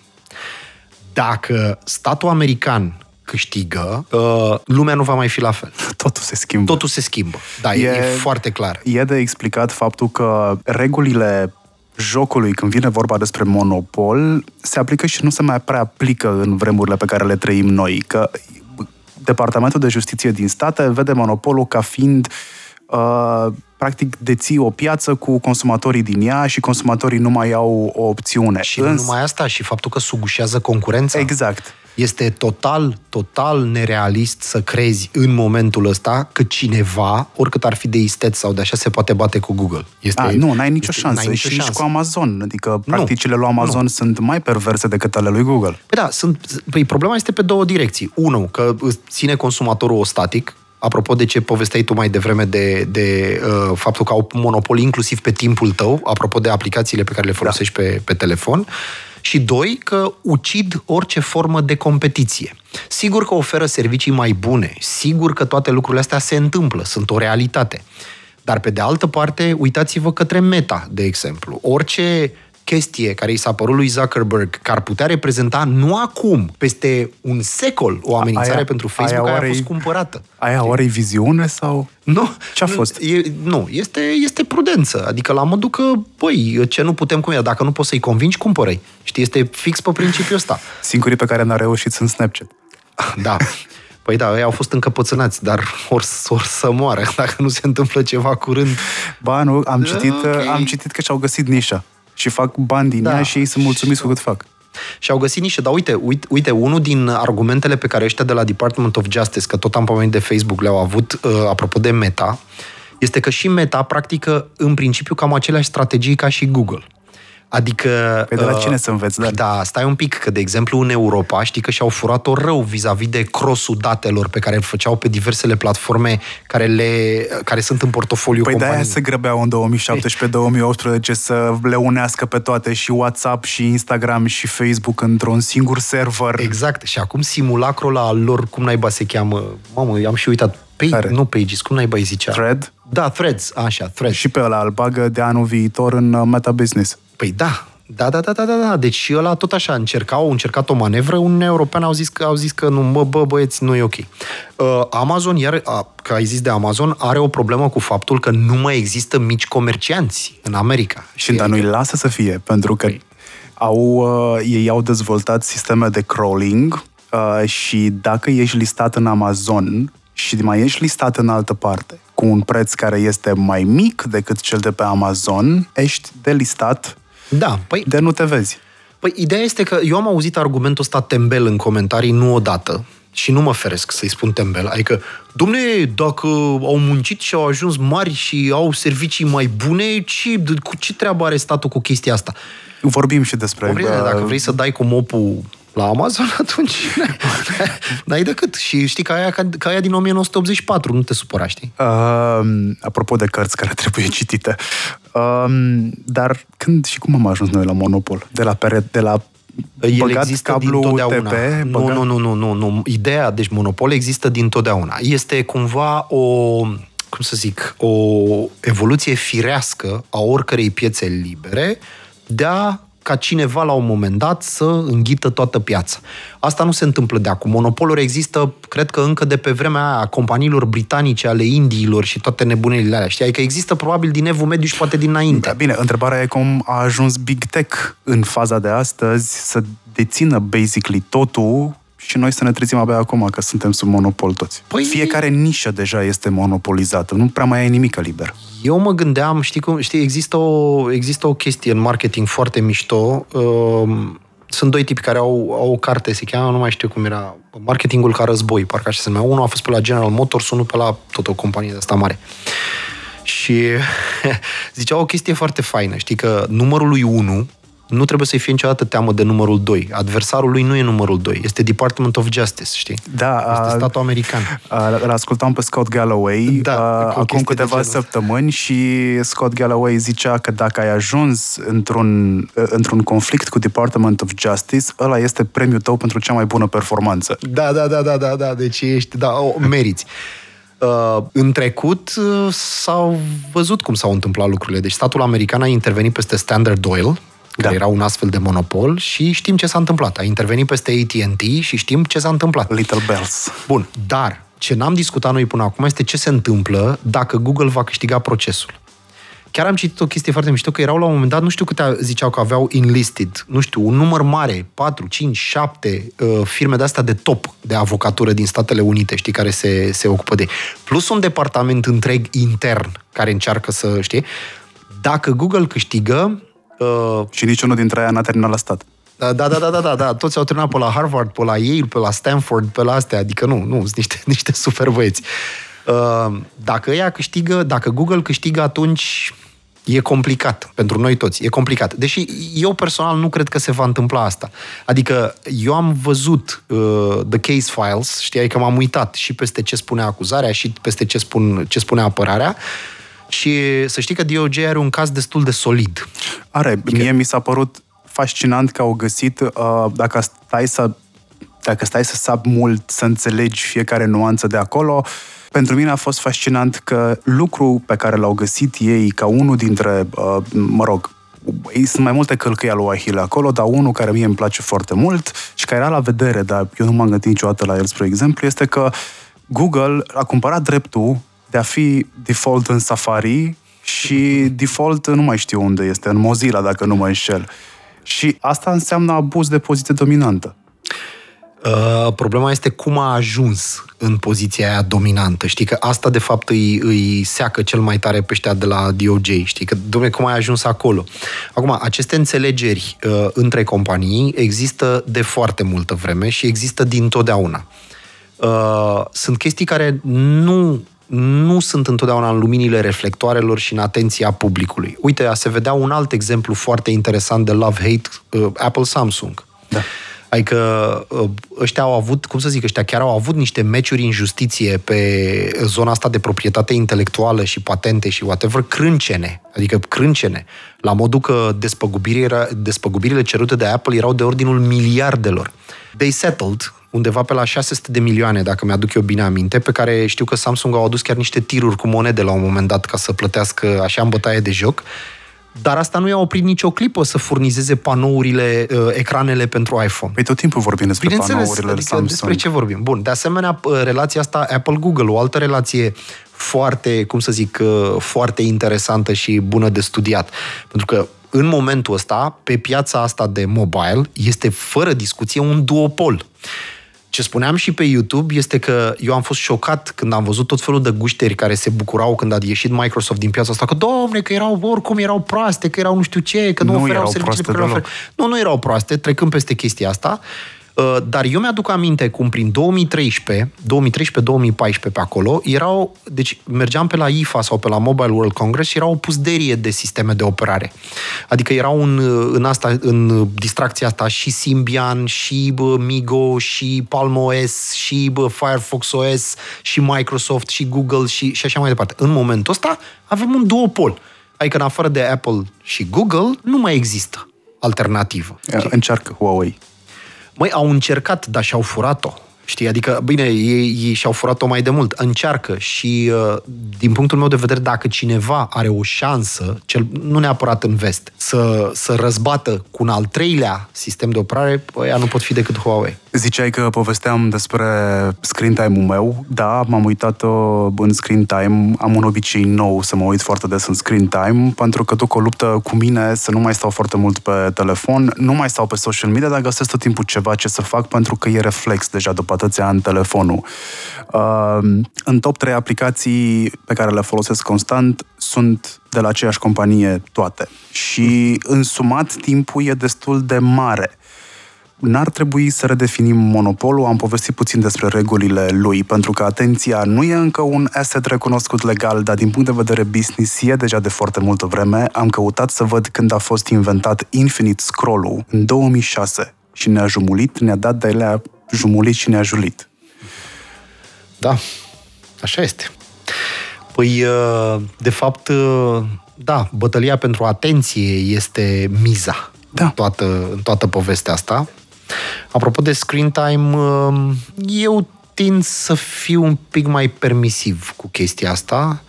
Dacă statul american câștigă, uh, lumea nu va mai fi la fel. Totul se schimbă. Totul se schimbă. Da, e, e foarte clar. E de explicat faptul că regulile jocului, când vine vorba despre monopol, se aplică și nu se mai prea aplică în vremurile pe care le trăim noi. Că Departamentul de Justiție din state vede monopolul ca fiind uh, practic deții o piață cu consumatorii din ea și consumatorii nu mai au o opțiune. Și Îns... nu numai asta, și faptul că sugușează concurența. Exact. Este total, total nerealist să crezi în momentul ăsta că cineva, oricât ar fi de isteț sau de așa, se poate bate cu Google. Este, A, nu, n-ai nicio este, șansă. N-ai nicio și șansă. nici cu Amazon. Adică practicile lui Amazon nu. sunt mai perverse decât ale lui Google. Păi da, sunt, păi problema este pe două direcții. Unu, că ține consumatorul o static, apropo de ce povesteai tu mai devreme de, de uh, faptul că au monopol inclusiv pe timpul tău, apropo de aplicațiile pe care le folosești da. pe, pe telefon, și doi, că ucid orice formă de competiție. Sigur că oferă servicii mai bune, sigur că toate lucrurile astea se întâmplă, sunt o realitate. Dar pe de altă parte, uitați-vă către Meta, de exemplu. Orice chestie care i s-a părut lui Zuckerberg, că ar putea reprezenta nu acum, peste un secol, o amenințare aia, pentru Facebook, aia, aia a fost cumpărată. Aia oare viziune sau... Nu. Ce a fost? E, nu, este, este prudență. Adică la modul că, băi, ce nu putem cu ea, dacă nu poți să-i convingi, cumpără Știi, este fix pe principiul ăsta. Singurii pe care n-a reușit sunt Snapchat. Da. Păi da, ei au fost încăpățânați, dar or, or să moară dacă nu se întâmplă ceva curând. Ba, nu, am citit, okay. am citit că și-au găsit nișa și fac bani din da. ea și ei sunt mulțumiți cu cât fac. Și au găsit niște, dar uite, uite, uite, unul din argumentele pe care ăștia de la Department of Justice, că tot am pomenit de Facebook, le-au avut, uh, apropo de Meta, este că și Meta practică în principiu cam aceleași strategii ca și Google. Adică... Păi de la uh, cine să înveți? Da? da, stai un pic, că de exemplu în Europa știi că și-au furat-o rău vis-a-vis de crossul datelor pe care îl făceau pe diversele platforme care, le, care sunt în portofoliu Păi companiei. de-aia se grăbeau în 2017-2018 să le unească pe toate și WhatsApp și Instagram și Facebook într-un singur server. Exact. Și acum simulacrul la lor, cum naiba se cheamă? Mamă, am și uitat. Page, Care? nu Pages, cum naiba îi zicea? Thread? Da, Threads, așa, Threads. Și pe ăla îl bagă de anul viitor în uh, Meta Business. Păi da, da, da, da, da, da, da. Deci și ăla tot așa încercau, au încercat o manevră, un european au zis că, au zis că nu, mă, bă, băieți, nu e ok. Uh, Amazon, iar, uh, că ai zis de Amazon, are o problemă cu faptul că nu mai există mici comercianți în America. Și dar nu-i lasă să fie, pentru că păi. au, uh, ei au dezvoltat sisteme de crawling uh, și dacă ești listat în Amazon și mai ești listat în altă parte cu un preț care este mai mic decât cel de pe Amazon, ești delistat da, păi... De nu te vezi. Păi ideea este că eu am auzit argumentul ăsta tembel în comentarii nu odată și nu mă feresc să-i spun tembel. Adică, domne, dacă au muncit și au ajuns mari și au servicii mai bune, ce, cu ce treabă are statul cu chestia asta? Vorbim și despre... Vrei, dacă vrei să dai cu mopul la Amazon, atunci n-ai decât. Și știi, ca aia, ca, ca aia din 1984, nu te supăra, știi? Uh, apropo de cărți care trebuie citite. Uh, dar când și cum am ajuns noi la Monopol? De la pere, de la el băgat există cablu TP, băgat... nu, nu, nu, nu, nu, nu. Ideea, deci monopol există din totdeauna. Este cumva o, cum să zic, o evoluție firească a oricărei piețe libere de a ca cineva la un moment dat să înghită toată piața. Asta nu se întâmplă de acum. Monopolul există, cred că încă de pe vremea aia, a companiilor britanice, ale indiilor și toate nebunelile alea. Știi? Adică există probabil din evul mediu și poate dinainte. Da, bine, întrebarea e cum a ajuns Big Tech în faza de astăzi să dețină basically totul și noi să ne trezim abia acum că suntem sub monopol toți. Păi... Fiecare nișă deja este monopolizată, nu prea mai ai nimic liber. Eu mă gândeam, știi, cum, știi există, o, există o chestie în marketing foarte mișto. Uh, sunt doi tipi care au, au o carte, se cheamă, nu mai știu cum era, Marketingul ca război, parcă așa se numea. Unul a fost pe la General Motors, unul pe la tot o companie de asta mare. Și zicea o chestie foarte faină, știi, că numărul lui 1 nu trebuie să-i fie niciodată teamă de numărul 2. Adversarul lui nu e numărul 2, este Department of Justice, știi? Da. Este a, statul american. Îl ascultam pe Scott Galloway da, a, acum câteva săptămâni și Scott Galloway zicea că dacă ai ajuns într-un, într-un conflict cu Department of Justice, ăla este premiul tău pentru cea mai bună performanță. Da, da, da, da, da, da. deci ești, da, o meriți. Uh, în trecut uh, s-au văzut cum s-au întâmplat lucrurile. Deci statul american a intervenit peste Standard Oil, care da. era un astfel de monopol și știm ce s-a întâmplat. A intervenit peste AT&T și știm ce s-a întâmplat. Little Bells. Bun, dar ce n-am discutat noi până acum este ce se întâmplă dacă Google va câștiga procesul. Chiar am citit o chestie foarte mișto, că erau la un moment dat, nu știu câte ziceau că aveau enlisted, nu știu, un număr mare, 4, 5, 7 uh, firme de astea de top de avocatură din Statele Unite, știi, care se, se ocupă de... Plus un departament întreg intern care încearcă să, știi, dacă Google câștigă, Uh, și niciunul dintre ei n-a terminat la stat. Da, da, da, da, da, da, toți au terminat pe la Harvard, pe la Yale, pe la Stanford, pe la astea, adică nu, nu, sunt niște, niște super băieți. Uh, dacă ea câștigă, dacă Google câștigă, atunci e complicat pentru noi toți, e complicat. Deși eu personal nu cred că se va întâmpla asta. Adică eu am văzut uh, The Case Files, știai că m-am uitat și peste ce spune acuzarea și peste ce, spun, ce spune apărarea și să știi că DOJ are un caz destul de solid. Are. Adică... Mie mi s-a părut fascinant că au găsit, uh, dacă stai să dacă stai să sap mult, să înțelegi fiecare nuanță de acolo, pentru mine a fost fascinant că lucru pe care l-au găsit ei ca unul dintre, uh, mă rog, sunt mai multe călcăi al lui Ahile acolo, dar unul care mie îmi place foarte mult și care era la vedere, dar eu nu m-am gândit niciodată la el, spre exemplu, este că Google a cumpărat dreptul de a fi default în Safari și default nu mai știu unde este, în Mozilla, dacă nu mă înșel. Și asta înseamnă abuz de poziție dominantă. Uh, problema este cum a ajuns în poziția aia dominantă. Știi că asta, de fapt, îi, îi seacă cel mai tare peștea de la DOJ. Știi că, domne, cum ai ajuns acolo? Acum, aceste înțelegeri uh, între companii există de foarte multă vreme și există dintotdeauna. Uh, sunt chestii care nu nu sunt întotdeauna în luminile reflectoarelor și în atenția publicului. Uite, a se vedea un alt exemplu foarte interesant de love-hate, uh, Apple-Samsung. Da. Adică uh, ăștia au avut, cum să zic, ăștia chiar au avut niște meciuri în justiție pe zona asta de proprietate intelectuală și patente și whatever, crâncene, adică crâncene, la modul că despăgubirile, despăgubirile cerute de Apple erau de ordinul miliardelor. They settled, undeva pe la 600 de milioane, dacă mi-aduc eu bine aminte, pe care știu că Samsung au adus chiar niște tiruri cu monede la un moment dat ca să plătească așa în bătaie de joc. Dar asta nu i-a oprit nicio clipă să furnizeze panourile, uh, ecranele pentru iPhone. Păi tot timpul vorbim despre panourile adică Samsung. despre ce vorbim. Bun, de asemenea, uh, relația asta Apple-Google, o altă relație foarte, cum să zic, uh, foarte interesantă și bună de studiat. Pentru că în momentul ăsta, pe piața asta de mobile, este fără discuție un duopol. Ce spuneam și pe YouTube este că eu am fost șocat când am văzut tot felul de gușteri care se bucurau când a ieșit Microsoft din piața asta, că domne, că erau oricum erau proaste, că erau nu știu ce, că nu, nu oferau serviciile pe care le oferă. Nu, nu erau proaste, trecând peste chestia asta. Uh, dar eu mi-aduc aminte cum prin 2013, 2013-2014 pe acolo, erau, deci mergeam pe la IFA sau pe la Mobile World Congress și erau o pusderie de sisteme de operare. Adică erau în, în, asta, în distracția asta și Symbian, și bă, Migo, și Palm OS, și bă, Firefox OS, și Microsoft, și Google și, și așa mai departe. În momentul ăsta avem un duopol. Adică în afară de Apple și Google, nu mai există alternativă. Încearcă Huawei. Măi, au încercat, dar și-au furat-o. Știi, adică, bine, ei, ei și-au furat-o mai de mult. Încearcă și, uh, din punctul meu de vedere, dacă cineva are o șansă, cel, nu neapărat în vest, să, să răzbată cu un al treilea sistem de operare, păi, ea nu pot fi decât Huawei. Ziceai că povesteam despre screen time-ul meu. Da, m-am uitat uh, în screen time. Am un obicei nou să mă uit foarte des în screen time, pentru că duc o luptă cu mine să nu mai stau foarte mult pe telefon, nu mai stau pe social media, dar găsesc tot timpul ceva ce să fac pentru că e reflex deja după atâția ani telefonul. Uh, în top 3 aplicații pe care le folosesc constant sunt de la aceeași companie toate. Și în sumat timpul e destul de mare n-ar trebui să redefinim monopolul, am povestit puțin despre regulile lui, pentru că atenția nu e încă un asset recunoscut legal, dar din punct de vedere business e deja de foarte multă vreme. Am căutat să văd când a fost inventat Infinite Scroll-ul, în 2006, și ne-a jumulit, ne-a dat de ele jumulit și ne-a julit. Da, așa este. Păi, uh, de fapt, uh, da, bătălia pentru atenție este miza da. în, toată, în toată povestea asta. Apropo de screen time, um, eu tind să fiu un pic mai permisiv cu chestia asta.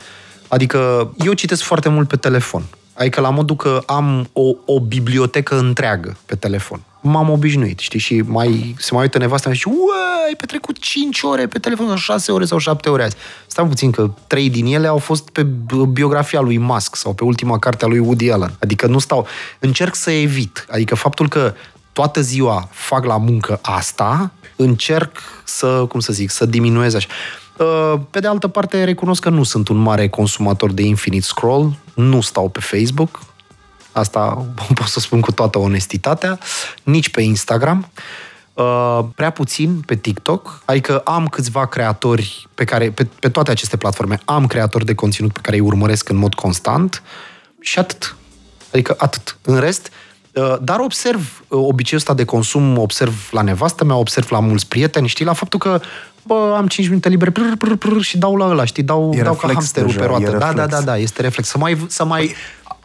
Adică eu citesc foarte mult pe telefon. Adică la modul că am o, o bibliotecă întreagă pe telefon. M-am obișnuit, știi? Și mai, se mai uită nevasta și zice, ai petrecut 5 ore pe telefon, sau 6 ore sau 7 ore azi. Stai puțin că 3 din ele au fost pe biografia lui Musk sau pe ultima carte a lui Woody Allen. Adică nu stau. Încerc să evit. Adică faptul că toată ziua fac la muncă asta, încerc să, cum să zic, să diminuez așa. Uh, pe de altă parte, recunosc că nu sunt un mare consumator de Infinite Scroll, nu stau pe Facebook, asta pot să spun cu toată onestitatea, nici pe Instagram, uh, prea puțin pe TikTok, adică am câțiva creatori pe care, pe, pe toate aceste platforme, am creatori de conținut pe care îi urmăresc în mod constant și atât. Adică atât. În rest, Uh, dar observ uh, obiceiul ăsta de consum, observ la nevastă mea, observ la mulți prieteni, știi, la faptul că bă, am 5 minute libere prr, prr, prr, și dau la ăla, știi, dau, dau ca hamsterul deja, pe roată. Da, da, da, da, este reflex. Să mai, să mai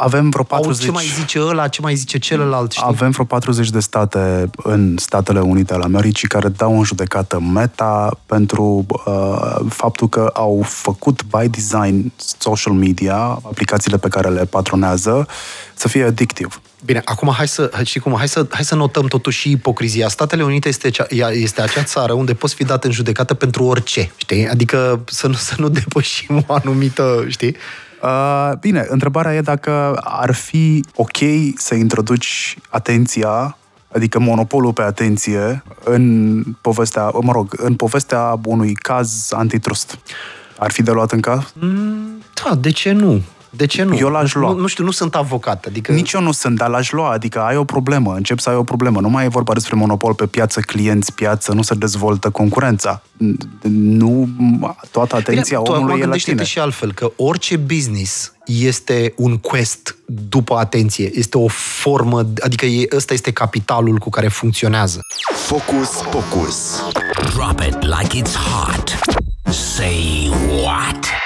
avem vreo 40... ce mai zice ăla, ce mai zice celălalt, știi? Avem vreo 40 de state în Statele Unite ale Americii care dau în judecată Meta pentru uh, faptul că au făcut by design social media, aplicațiile pe care le patronează, să fie addictiv. Bine, acum hai să, știi cum, hai să, hai să notăm totuși și ipocrizia. Statele Unite este, cea, este acea țară unde poți fi dat în judecată pentru orice, știi? Adică să nu, să nu depășim o anumită, știi? Uh, bine, întrebarea e dacă ar fi ok să introduci atenția adică monopolul pe atenție în povestea, mă rog, în povestea unui caz antitrust. Ar fi de luat în caz? Mm, da, de ce nu? De ce nu? Eu l-aș lua. Nu, nu știu, nu sunt avocat. Adică... Nici eu nu sunt, dar l-aș lua. Adică ai o problemă, încep să ai o problemă. Nu mai e vorba despre monopol pe piață, clienți, piață, nu se dezvoltă concurența. Nu, toată atenția Bine, omului e la tine. și altfel, că orice business este un quest după atenție. Este o formă, adică e, ăsta este capitalul cu care funcționează. Focus, focus. Drop it like it's hot. Say what?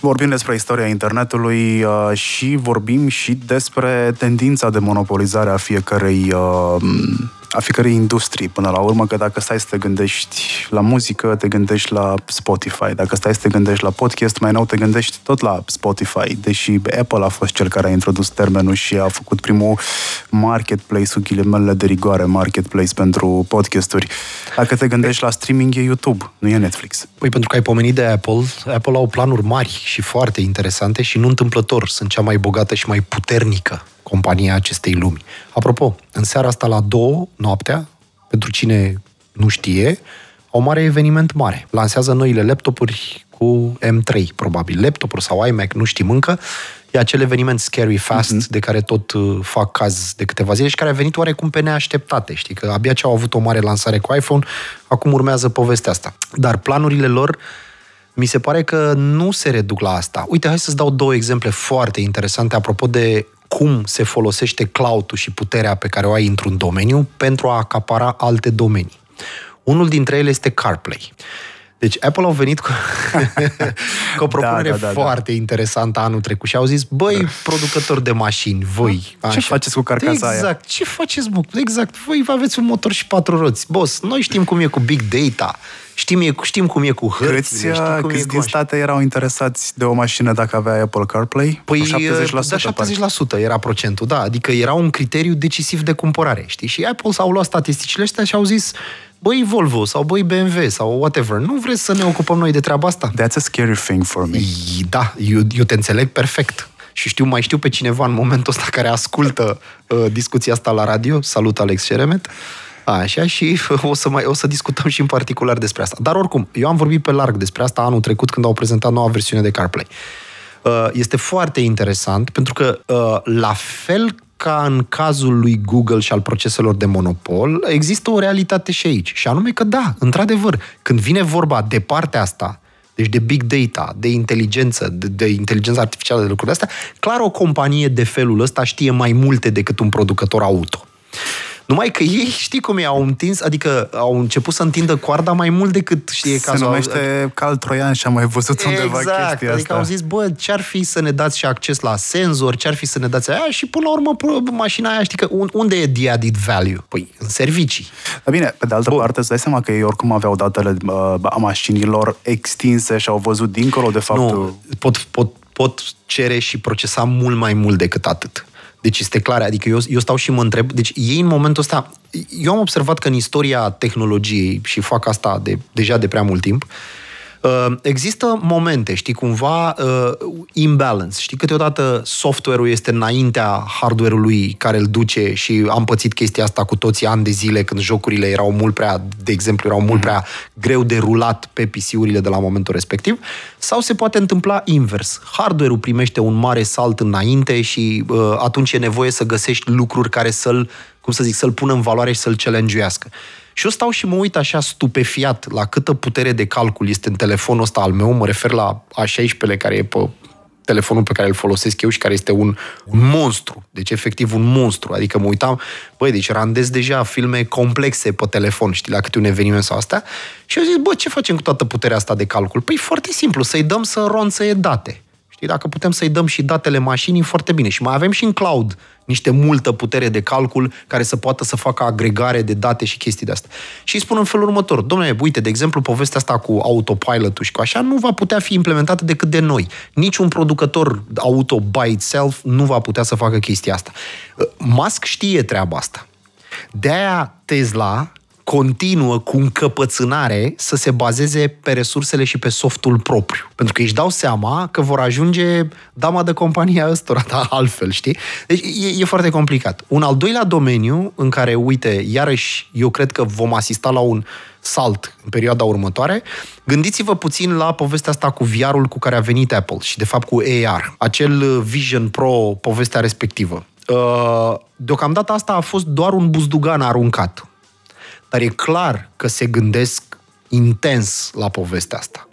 Vorbim despre istoria internetului uh, și vorbim și despre tendința de monopolizare a fiecărei uh, a fiecărei industrii până la urmă, că dacă stai să te gândești la muzică, te gândești la Spotify. Dacă stai să te gândești la podcast, mai nou te gândești tot la Spotify, deși Apple a fost cel care a introdus termenul și a făcut primul marketplace, cu ghilimele de rigoare, marketplace pentru podcasturi. Dacă te gândești la streaming, e YouTube, nu e Netflix. Păi pentru că ai pomenit de Apple, Apple au planuri mari și foarte interesante și nu întâmplător sunt cea mai bogată și mai puternică compania acestei lumi. Apropo, în seara asta la două, noaptea, pentru cine nu știe, au mare eveniment mare. Lansează noile laptopuri cu M3, probabil. Laptopuri sau iMac, nu știm încă. E acel eveniment Scary Fast, uh-huh. de care tot uh, fac caz de câteva zile și care a venit oarecum pe neașteptate. Știi că abia ce au avut o mare lansare cu iPhone, acum urmează povestea asta. Dar planurile lor mi se pare că nu se reduc la asta. Uite, hai să-ți dau două exemple foarte interesante apropo de cum se folosește cloud-ul și puterea pe care o ai într-un domeniu pentru a acapara alte domenii. Unul dintre ele este CarPlay. Deci Apple au venit cu, cu o da, propunere da, da, da, foarte da. interesantă anul trecut și au zis, băi, producători de mașini, voi... Da. Ce așa. faceți cu carcasa exact, aia? ce faceți, mă? Exact, voi aveți un motor și patru roți. Boss, noi știm cum e cu big data, știm, știm cum e cu hărțile, câți, știm cum câți e din state erau interesați de o mașină dacă avea Apple CarPlay? Păi 70%, da, 70% era procentul, da. Adică era un criteriu decisiv de cumpărare, știi? Și Apple s-au luat statisticile astea și au zis, băi Volvo sau băi BMW sau whatever, nu vreți să ne ocupăm noi de treaba asta? That's a scary thing for me. Da, eu, eu te înțeleg perfect. Și știu, mai știu pe cineva în momentul ăsta care ascultă uh, discuția asta la radio. Salut, Alex Ceremet. Așa, și o să, mai, o să discutăm și în particular despre asta. Dar oricum, eu am vorbit pe larg despre asta anul trecut când au prezentat noua versiune de CarPlay. Uh, este foarte interesant pentru că uh, la fel ca în cazul lui Google și al proceselor de monopol, există o realitate și aici. Și anume că da, într-adevăr, când vine vorba de partea asta, deci de big data, de inteligență, de, de inteligență artificială, de lucruri astea, clar o companie de felul ăsta știe mai multe decât un producător auto. Numai că ei, știi cum e, au întins, adică au început să întindă coarda mai mult decât știe Se cazul. Se numește cal troian și am mai văzut exact, undeva chestia adică asta. au zis, bă, ce-ar fi să ne dați și acces la senzor, ce-ar fi să ne dați aia și până la urmă mașina aia, știi că unde e the added value? Păi, în servicii. Dar bine, pe de altă Bun. parte, îți dai seama că ei oricum aveau datele uh, a mașinilor extinse și au văzut dincolo de faptul... Nu, pot, pot, pot cere și procesa mult mai mult decât atât. Deci este clar, adică eu, eu stau și mă întreb, deci ei în momentul ăsta, eu am observat că în istoria tehnologiei, și fac asta de, deja de prea mult timp, uh, Uh, există momente, știi, cumva uh, imbalance. Știi, câteodată software-ul este înaintea hardware-ului care îl duce și am pățit chestia asta cu toții ani de zile când jocurile erau mult prea, de exemplu, erau mult prea greu de rulat pe PC-urile de la momentul respectiv. Sau se poate întâmpla invers. Hardware-ul primește un mare salt înainte și uh, atunci e nevoie să găsești lucruri care să-l, cum să zic, să-l pună în valoare și să-l challenge și eu stau și mă uit așa stupefiat la câtă putere de calcul este în telefonul ăsta al meu, mă refer la A16-le care e pe telefonul pe care îl folosesc eu și care este un, un monstru. Deci, efectiv, un monstru. Adică mă uitam, băi, deci randez deja filme complexe pe telefon, știi, la câte un eveniment sau asta. Și eu zic, bă, ce facem cu toată puterea asta de calcul? Păi foarte simplu, să-i dăm să ronțăie date. Știi, dacă putem să-i dăm și datele mașinii, foarte bine. Și mai avem și în cloud niște multă putere de calcul care să poată să facă agregare de date și chestii de astea. Și îi spun în felul următor, domnule, uite, de exemplu, povestea asta cu autopilot și cu așa nu va putea fi implementată decât de noi. Niciun producător auto by itself nu va putea să facă chestia asta. Musk știe treaba asta. De-aia Tesla continuă cu încăpățânare să se bazeze pe resursele și pe softul propriu. Pentru că își dau seama că vor ajunge dama de compania ăstora, da, altfel, știi? Deci e, e foarte complicat. Un al doilea domeniu în care, uite, iarăși, eu cred că vom asista la un salt în perioada următoare, gândiți-vă puțin la povestea asta cu VR-ul cu care a venit Apple și, de fapt, cu AR. Acel Vision Pro, povestea respectivă. Uh, deocamdată asta a fost doar un buzdugan aruncat. Dar e clar că se gândesc intens la povestea asta.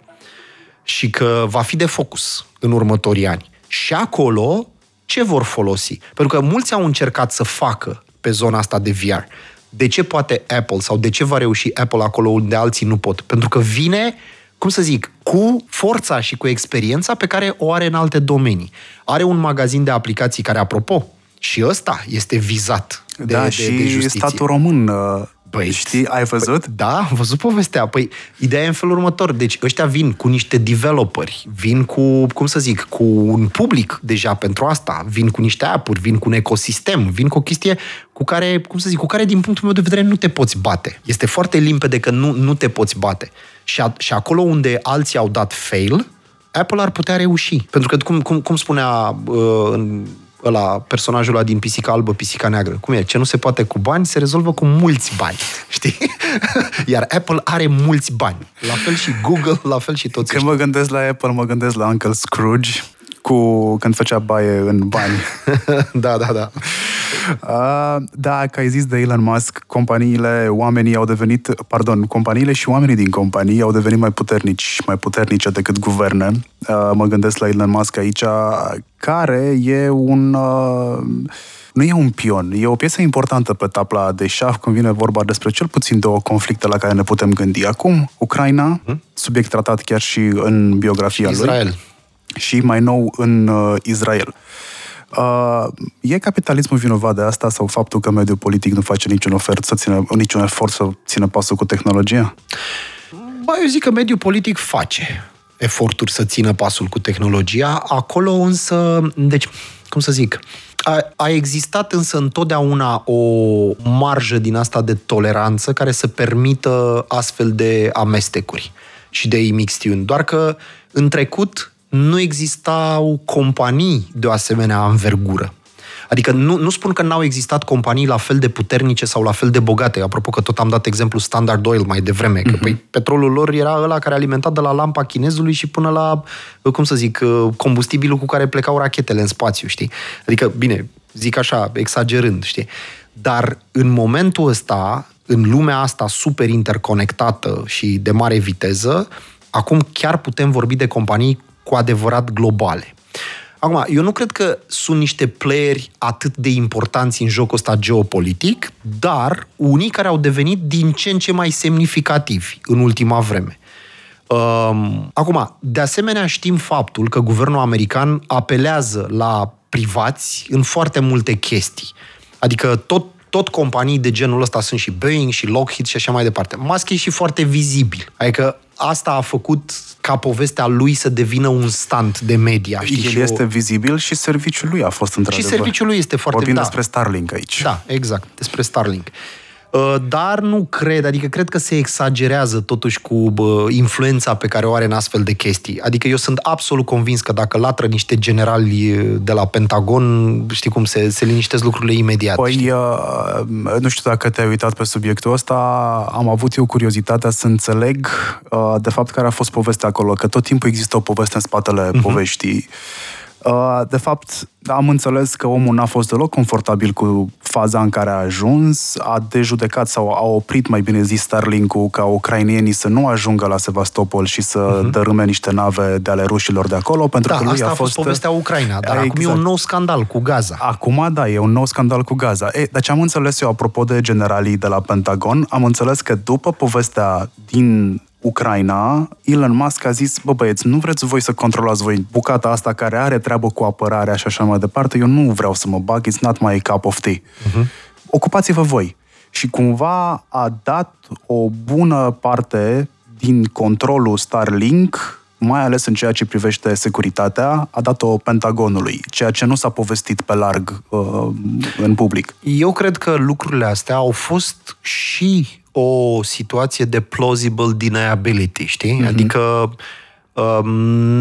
Și că va fi de focus în următorii ani. Și acolo, ce vor folosi? Pentru că mulți au încercat să facă pe zona asta de VR. De ce poate Apple sau de ce va reuși Apple acolo unde alții nu pot? Pentru că vine, cum să zic, cu forța și cu experiența pe care o are în alte domenii. Are un magazin de aplicații care, apropo, și ăsta este vizat de, da, de, și de justiție. statul român uh, Păi, Știi, ai văzut? Păi, da, am văzut povestea. Păi, ideea e în felul următor. Deci, ăștia vin cu niște developeri, vin cu, cum să zic, cu un public deja pentru asta, vin cu niște app vin cu un ecosistem, vin cu o chestie cu care, cum să zic, cu care, din punctul meu de vedere, nu te poți bate. Este foarte limpede că nu, nu te poți bate. Și, a, și acolo unde alții au dat fail, Apple ar putea reuși. Pentru că, cum, cum, cum spunea uh, în ăla, personajul ăla din Pisica Albă, Pisica Neagră. Cum e? Ce nu se poate cu bani, se rezolvă cu mulți bani. Știi? Iar Apple are mulți bani. La fel și Google, la fel și toți Când mă gândesc la Apple, mă gândesc la Uncle Scrooge cu când făcea baie în bani. da, da, da. Uh, da, că ai zis de Elon Musk, companiile, oamenii au devenit, pardon, companiile și oamenii din companii au devenit mai puternici, mai puternice decât guverne. Uh, mă gândesc la Elon Musk aici, care e un... Uh, nu e un pion, e o piesă importantă pe tabla de șah când vine vorba despre cel puțin două conflicte la care ne putem gândi. Acum, Ucraina, hmm? subiect tratat chiar și în biografia Israel. lui. Și mai nou în uh, Israel. Uh, e capitalismul vinovat de asta sau faptul că mediul politic nu face niciun, ofert să țină, niciun efort să țină pasul cu tehnologia? Ba, eu zic că mediul politic face eforturi să țină pasul cu tehnologia. Acolo însă, deci, cum să zic, a, a existat însă întotdeauna o marjă din asta de toleranță care să permită astfel de amestecuri și de imixtiuni. Doar că în trecut nu existau companii de o asemenea învergură. Adică nu, nu spun că n-au existat companii la fel de puternice sau la fel de bogate. Apropo că tot am dat exemplu Standard Oil mai devreme, că uh-huh. păi, petrolul lor era ăla care alimenta de la lampa chinezului și până la, cum să zic, combustibilul cu care plecau rachetele în spațiu, știi? Adică, bine, zic așa, exagerând, știi? Dar în momentul ăsta, în lumea asta super interconectată și de mare viteză, acum chiar putem vorbi de companii cu adevărat globale. Acum, eu nu cred că sunt niște playeri atât de importanți în jocul ăsta geopolitic, dar unii care au devenit din ce în ce mai semnificativi în ultima vreme. Um, acum, de asemenea știm faptul că guvernul american apelează la privați în foarte multe chestii. Adică tot tot companii de genul ăsta sunt și Boeing și Lockheed și așa mai departe. Musk e și foarte vizibil. Adică asta a făcut ca povestea lui să devină un stand de media. Știi? El și este o... vizibil și serviciul lui a fost într-adevăr. Și serviciul lui este foarte... Vorbim da. despre Starlink aici. Da, exact, despre Starlink. Uh, dar nu cred, adică cred că se exagerează totuși cu bă, influența pe care o are în astfel de chestii. Adică eu sunt absolut convins că dacă latră niște generali de la Pentagon, știi cum, se, se liniștesc lucrurile imediat. Păi, uh, nu știu dacă te-ai uitat pe subiectul ăsta, am avut eu curiozitatea să înțeleg uh, de fapt care a fost povestea acolo, că tot timpul există o poveste în spatele uh-huh. poveștii. Uh, de fapt, am înțeles că omul n-a fost deloc confortabil cu faza în care a ajuns, a dejudecat sau a oprit, mai bine zis, Starlink-ul ca ucrainienii să nu ajungă la Sevastopol și să uh-huh. dărâme niște nave de ale rușilor de acolo, pentru da, că lui asta a, a fost... fost povestea Ucraina, dar exact. acum e un nou scandal cu Gaza. Acum, da, e un nou scandal cu Gaza. E, deci am înțeles eu, apropo de generalii de la Pentagon, am înțeles că după povestea din Ucraina, Elon Musk a zis, bă băieți, nu vreți voi să controlați voi bucata asta care are treabă cu apărarea și așa mai departe, eu nu vreau să mă bag, it's not my cup of tea. Uh-huh. Ocupați-vă voi. Și cumva a dat o bună parte din controlul Starlink mai ales în ceea ce privește securitatea, a dat-o Pentagonului, ceea ce nu s-a povestit pe larg uh, în public. Eu cred că lucrurile astea au fost și o situație de plausible deniability, știi? Mm-hmm. Adică um,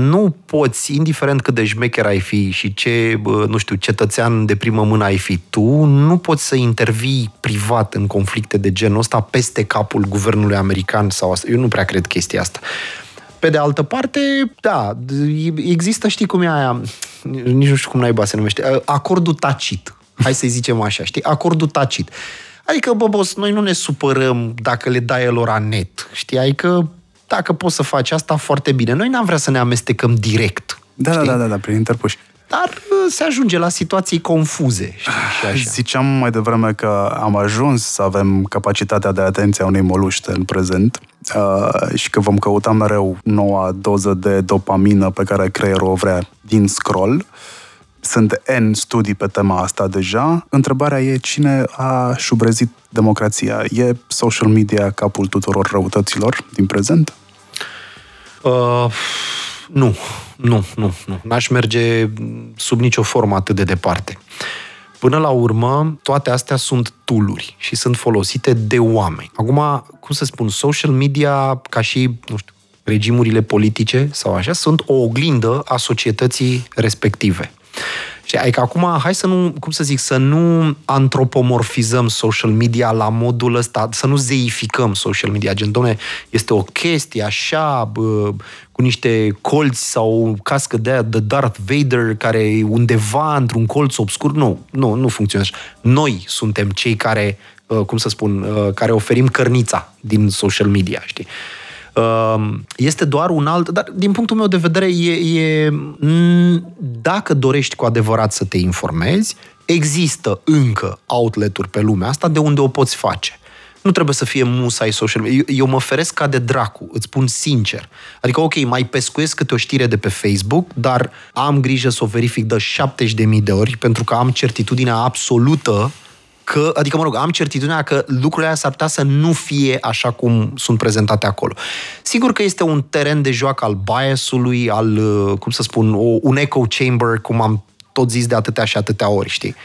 nu poți, indiferent cât de șmecher ai fi și ce, nu știu, cetățean de primă mână ai fi tu, nu poți să intervii privat în conflicte de genul ăsta peste capul guvernului american sau asta. Eu nu prea cred chestia asta. Pe de altă parte, da, există, știi cum e aia, nici nu știu cum naiba se numește, acordul tacit. Hai să-i zicem așa, știi? Acordul tacit. Adică, bă, boss, noi nu ne supărăm dacă le dai lor net, știi? Adică, dacă poți să faci asta, foarte bine. Noi n-am vrea să ne amestecăm direct. Da, da știi? da, da, da, prin interpuși. Dar uh, se ajunge la situații confuze. Știi, și așa. Ziceam mai devreme că am ajuns să avem capacitatea de atenție a unei moluște în prezent uh, și că vom căuta mereu noua doză de dopamină pe care creierul o vrea din scroll. Sunt N studii pe tema asta deja. Întrebarea e cine a șubrezit democrația? E social media capul tuturor răutăților din prezent? Uh, nu, nu, nu, nu. N-aș merge sub nicio formă atât de departe. Până la urmă, toate astea sunt tooluri și sunt folosite de oameni. Acum, cum să spun, social media, ca și, nu știu, regimurile politice sau așa, sunt o oglindă a societății respective. Și adică acum, hai să nu, cum să zic, să nu antropomorfizăm social media la modul ăsta, să nu zeificăm social media, gen, domne, este o chestie așa, bă, cu niște colți sau cască de de Darth Vader care e undeva într-un colț obscur. Nu, nu, nu funcționează Noi suntem cei care, cum să spun, care oferim cărnița din social media, știi? Ehm, este doar un alt... Dar, din punctul meu de vedere, e, e, dacă dorești cu adevărat să te informezi, există încă outlet-uri pe lumea asta de unde o poți face. Nu trebuie să fie musai social media. Eu, eu mă feresc ca de dracu, îți spun sincer. Adică, ok, mai pescuiesc câte o știre de pe Facebook, dar am grijă să o verific de 70.000 de ori, pentru că am certitudinea absolută că, adică, mă rog, am certitudinea că lucrurile astea s-ar putea să nu fie așa cum sunt prezentate acolo. Sigur că este un teren de joacă al biasului, al, uh, cum să spun, un echo chamber, cum am tot zis de atâtea și atâtea ori, știi?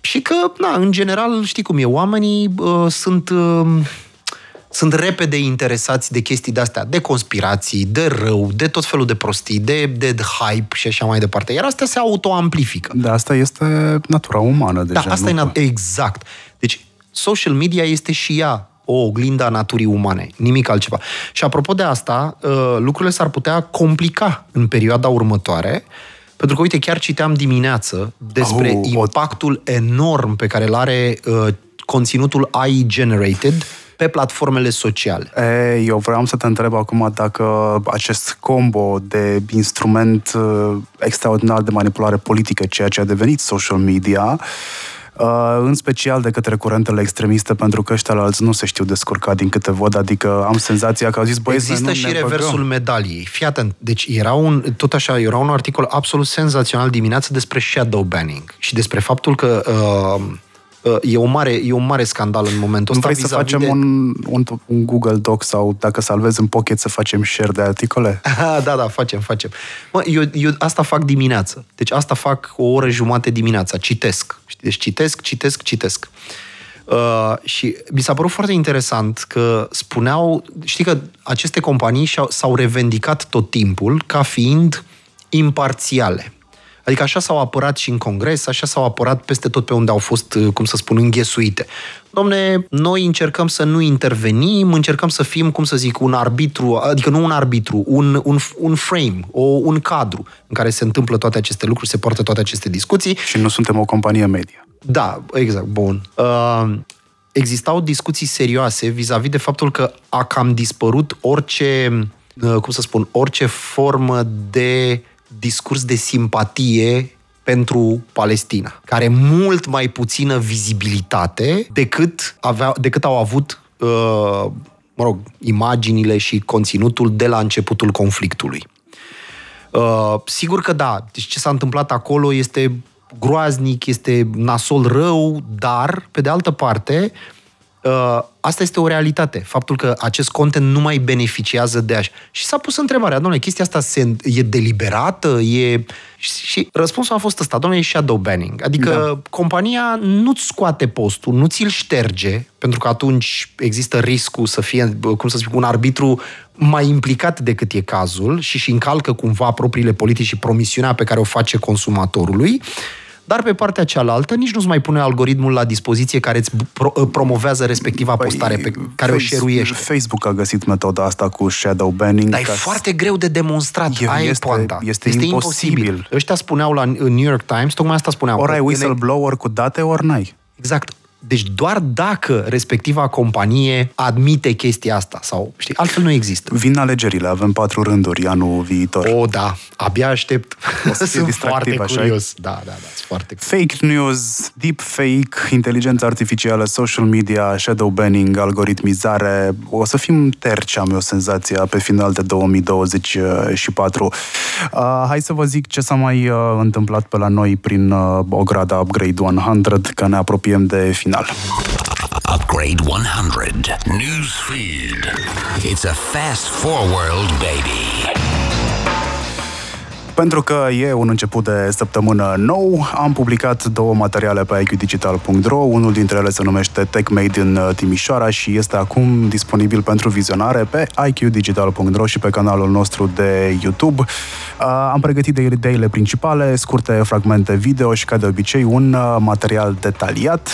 Și că, na, în general, știi cum e, oamenii uh, sunt... Uh, sunt repede interesați de chestii de-astea, de conspirații, de rău, de tot felul de prostii, de, de, de hype și așa mai departe. Iar astea se autoamplifică. Da, asta este natura umană deja. Da, asta nu? e nat- exact. Deci, social media este și ea o oglindă a naturii umane, nimic altceva. Și apropo de asta, uh, lucrurile s-ar putea complica în perioada următoare, pentru că, uite, chiar citeam dimineață despre oh, impactul enorm pe care îl are uh, conținutul AI-generated pe platformele sociale. E, eu vreau să te întreb acum dacă acest combo de instrument uh, extraordinar de manipulare politică, ceea ce a devenit social media, Uh, în special de către curentele extremiste, pentru că ăștia alții nu se știu descurca din câte văd, adică am senzația că au zis, băi, Există nu și reversul băgăm. medaliei. Fii atent, deci era un, tot așa, era un articol absolut senzațional dimineață despre shadow banning și despre faptul că uh, e, o mare, e un mare scandal în momentul ăsta. Nu vrei să facem de... un, un, un Google Doc sau dacă salvezi în Pocket să facem share de articole? da, da, facem, facem. Mă, eu, eu asta fac dimineață. Deci asta fac o oră jumate dimineața. Citesc. Deci citesc, citesc, citesc. Uh, și mi s-a părut foarte interesant că spuneau, știi că aceste companii s-au revendicat tot timpul ca fiind imparțiale. Adică așa s-au apărat și în congres, așa s-au apărat peste tot pe unde au fost, uh, cum să spun, înghesuite. Domne, noi încercăm să nu intervenim, încercăm să fim, cum să zic, un arbitru, adică nu un arbitru, un, un, un frame, o, un cadru în care se întâmplă toate aceste lucruri, se poartă toate aceste discuții. Și nu suntem o companie media. Da, exact, bun. Uh, existau discuții serioase vis-a-vis de faptul că a cam dispărut orice, uh, cum să spun, orice formă de discurs de simpatie pentru Palestina, care mult mai puțină vizibilitate decât, avea, decât au avut, uh, mă rog, imaginile și conținutul de la începutul conflictului. Uh, sigur că da, deci ce s-a întâmplat acolo este groaznic, este nasol rău, dar, pe de altă parte, Uh, asta este o realitate. Faptul că acest content nu mai beneficiază de așa. Și s-a pus întrebarea, domnule, chestia asta se, e deliberată? E... Și răspunsul a fost ăsta, domnule, e shadow banning. Adică da. compania nu-ți scoate postul, nu ți-l șterge, pentru că atunci există riscul să fie, cum să zic, un arbitru mai implicat decât e cazul și și încalcă cumva propriile politici și promisiunea pe care o face consumatorului. Dar pe partea cealaltă nici nu-ți mai pune algoritmul la dispoziție care îți pro- ă, promovează respectiva păi, postare pe care face, o șeruiești. Facebook a găsit metoda asta cu shadow banning. Dar e foarte greu de demonstrat. E, Aia este, e poanta. Este, este imposibil. imposibil. Ăștia spuneau la New York Times, tocmai asta spuneau. Ori ai whistleblower cu date, ori n-ai. Exact. Deci doar dacă respectiva companie admite chestia asta sau, știi, altfel nu există. Vin alegerile, avem patru rânduri anul viitor. O, da, abia aștept. O să sunt foarte curios. Da, da, da, sunt foarte curios. Fake news, deep fake, inteligență artificială, social media, shadow banning, algoritmizare. O să fim terci, am eu senzația, pe final de 2024. Uh, hai să vă zic ce s-a mai uh, întâmplat pe la noi prin uh, Ograda Upgrade 100, că ne apropiem de final final. Upgrade 100. Newsfeed. It's a fast forward, baby. Pentru că e un început de săptămână nou, am publicat două materiale pe iqdigital.ro. Unul dintre ele se numește Tech Made in Timișoara și este acum disponibil pentru vizionare pe iqdigital.ro și pe canalul nostru de YouTube. Am pregătit de ideile principale, scurte fragmente video și, ca de obicei, un material detaliat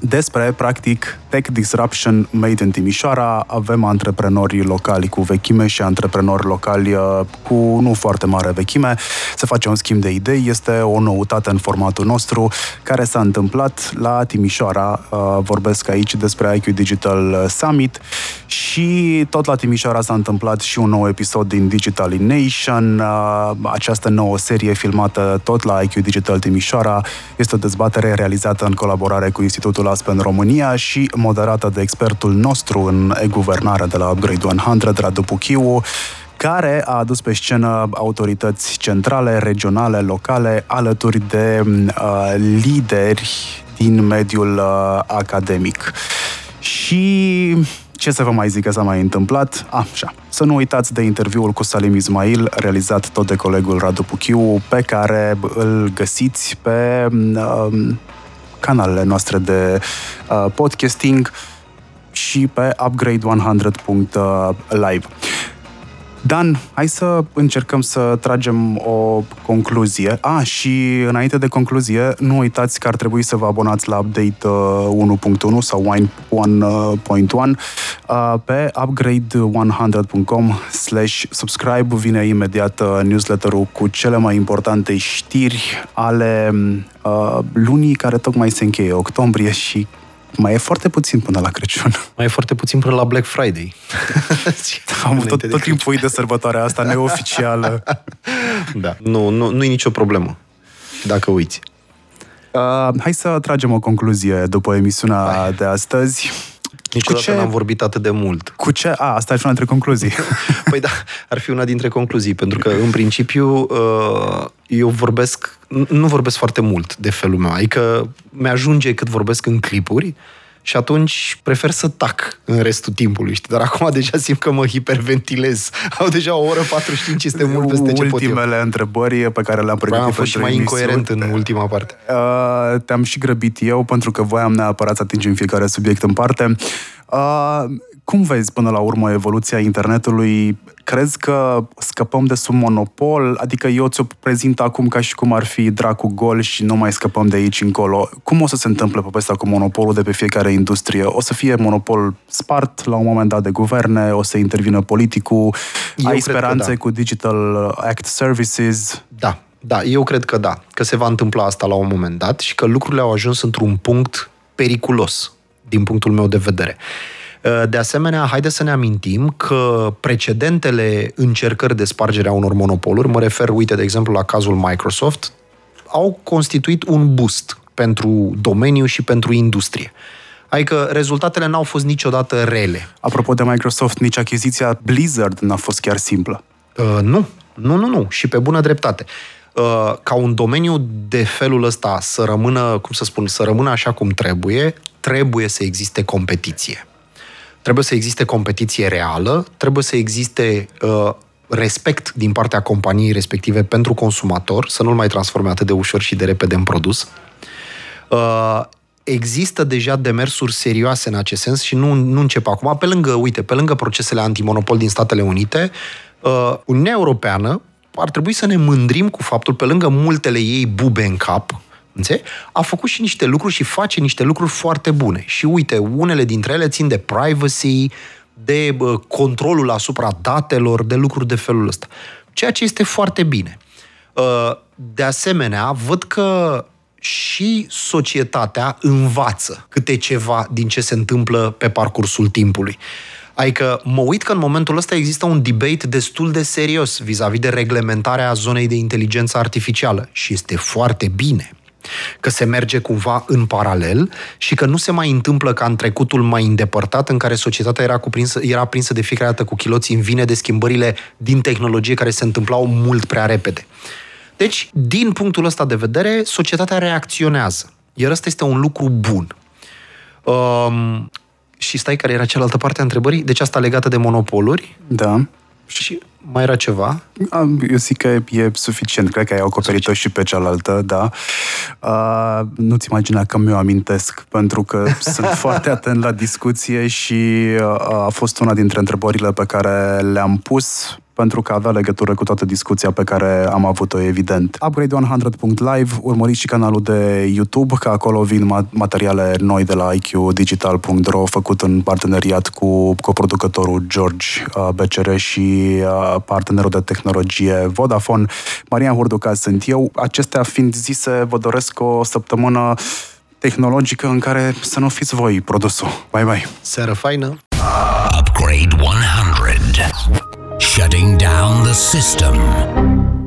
despre, practic, Tech Disruption Made in Timișoara. Avem antreprenori locali cu vechime și antreprenori locali uh, cu nu foarte mare vechime. Se face un schimb de idei. Este o noutate în formatul nostru care s-a întâmplat la Timișoara. Uh, vorbesc aici despre IQ Digital Summit și tot la Timișoara s-a întâmplat și un nou episod din Digital in Nation. Uh, această nouă serie filmată tot la IQ Digital Timișoara este o dezbatere realizată în colaborare cu Institutul Aspen România și moderată de expertul nostru în e-guvernare de la Upgrade 100, Radu Puchiu, care a adus pe scenă autorități centrale, regionale, locale, alături de uh, lideri din mediul uh, academic. Și ce să vă mai zic că s-a mai întâmplat? Așa, să nu uitați de interviul cu Salim Ismail, realizat tot de colegul Radu Puchiu, pe care îl găsiți pe uh, canalele noastre de uh, podcasting și pe upgrade100.live. Dan, hai să încercăm să tragem o concluzie. A, ah, și înainte de concluzie, nu uitați că ar trebui să vă abonați la update 1.1 uh, sau 1.1 uh, pe upgrade100.com slash subscribe. Vine imediat uh, newsletterul cu cele mai importante știri ale lunii care tocmai se încheie, octombrie și mai e foarte puțin până la Crăciun. Mai e foarte puțin până la Black Friday. Am tot, tot timpul de sărbătoarea asta neoficială. da, nu, nu, nu e nicio problemă, dacă uiți. Uh, hai să tragem o concluzie după emisiunea hai. de astăzi. Niciodată ce... n-am vorbit atât de mult. Cu ce? A, asta ar fi una dintre concluzii. păi da, ar fi una dintre concluzii, pentru că, în principiu, uh, eu vorbesc, nu vorbesc foarte mult de felul meu, adică mi-ajunge cât vorbesc în clipuri, și atunci prefer să tac în restul timpului, știi? Dar acum deja simt că mă hiperventilez. Au deja o oră 45, este mult peste ce pot Ultimele întrebări pe care le-am pregătit Am fost și mai incoerent în ultima parte. Uh, te-am și grăbit eu, pentru că voiam neapărat să atingem fiecare subiect în parte. Uh, cum vezi până la urmă evoluția internetului? Crezi că scăpăm de sub monopol? Adică eu ți-o prezint acum ca și cum ar fi dracu gol și nu mai scăpăm de aici încolo. Cum o să se întâmple pe asta cu monopolul de pe fiecare industrie? O să fie monopol spart la un moment dat de guverne? O să intervină politicul? Eu Ai speranțe da. cu Digital Act Services? Da, da, eu cred că da, că se va întâmpla asta la un moment dat și că lucrurile au ajuns într-un punct periculos, din punctul meu de vedere. Uh, de asemenea, haideți să ne amintim că precedentele încercări de spargere a unor monopoluri, mă refer, uite, de exemplu, la cazul Microsoft, au constituit un boost pentru domeniu și pentru industrie. Adică rezultatele n-au fost niciodată rele. Apropo de Microsoft, nici achiziția Blizzard n-a fost chiar simplă. Uh, nu, nu, nu, nu. Și pe bună dreptate. Uh, ca un domeniu de felul ăsta să rămână, cum să spun, să rămână așa cum trebuie, trebuie să existe competiție. Trebuie să existe competiție reală, trebuie să existe uh, respect din partea companiei respective pentru consumator, să nu-l mai transforme atât de ușor și de repede în produs. Uh, există deja demersuri serioase în acest sens și nu, nu încep acum. Pe lângă, uite, pe lângă procesele antimonopol din Statele Unite, uh, Uniunea Europeană ar trebui să ne mândrim cu faptul, pe lângă multele ei bube în cap, Înțeleg? A făcut și niște lucruri și face niște lucruri foarte bune. Și uite, unele dintre ele țin de privacy, de bă, controlul asupra datelor, de lucruri de felul ăsta. Ceea ce este foarte bine. Uh, de asemenea, văd că și societatea învață câte ceva din ce se întâmplă pe parcursul timpului. Adică mă uit că în momentul ăsta există un debate destul de serios vis-a-vis de reglementarea zonei de inteligență artificială și este foarte bine că se merge cumva în paralel și că nu se mai întâmplă ca în trecutul mai îndepărtat în care societatea era, cuprinsă, era prinsă de fiecare dată cu chiloții în vine de schimbările din tehnologie care se întâmplau mult prea repede. Deci, din punctul ăsta de vedere, societatea reacționează. Iar ăsta este un lucru bun. Um, și stai, care era cealaltă parte a întrebării? Deci asta legată de monopoluri? Da. Și mai era ceva? Eu zic că e suficient. Cred că ai acoperit-o și pe cealaltă, da. Uh, nu-ți imagina că mi-o amintesc, pentru că sunt foarte atent la discuție și uh, a fost una dintre întrebările pe care le-am pus pentru că avea legătură cu toată discuția pe care am avut-o, evident. Upgrade 100.live, urmăriți și canalul de YouTube, că acolo vin materiale noi de la iqdigital.ro, făcut în parteneriat cu coproducătorul George uh, BCR și uh, partenerul de tehnologie Vodafone. Maria Hurduca sunt eu. Acestea fiind zise, vă doresc o săptămână tehnologică în care să nu fiți voi produsul. Bye bye! Seară faină! Upgrade 100. Shutting down the system.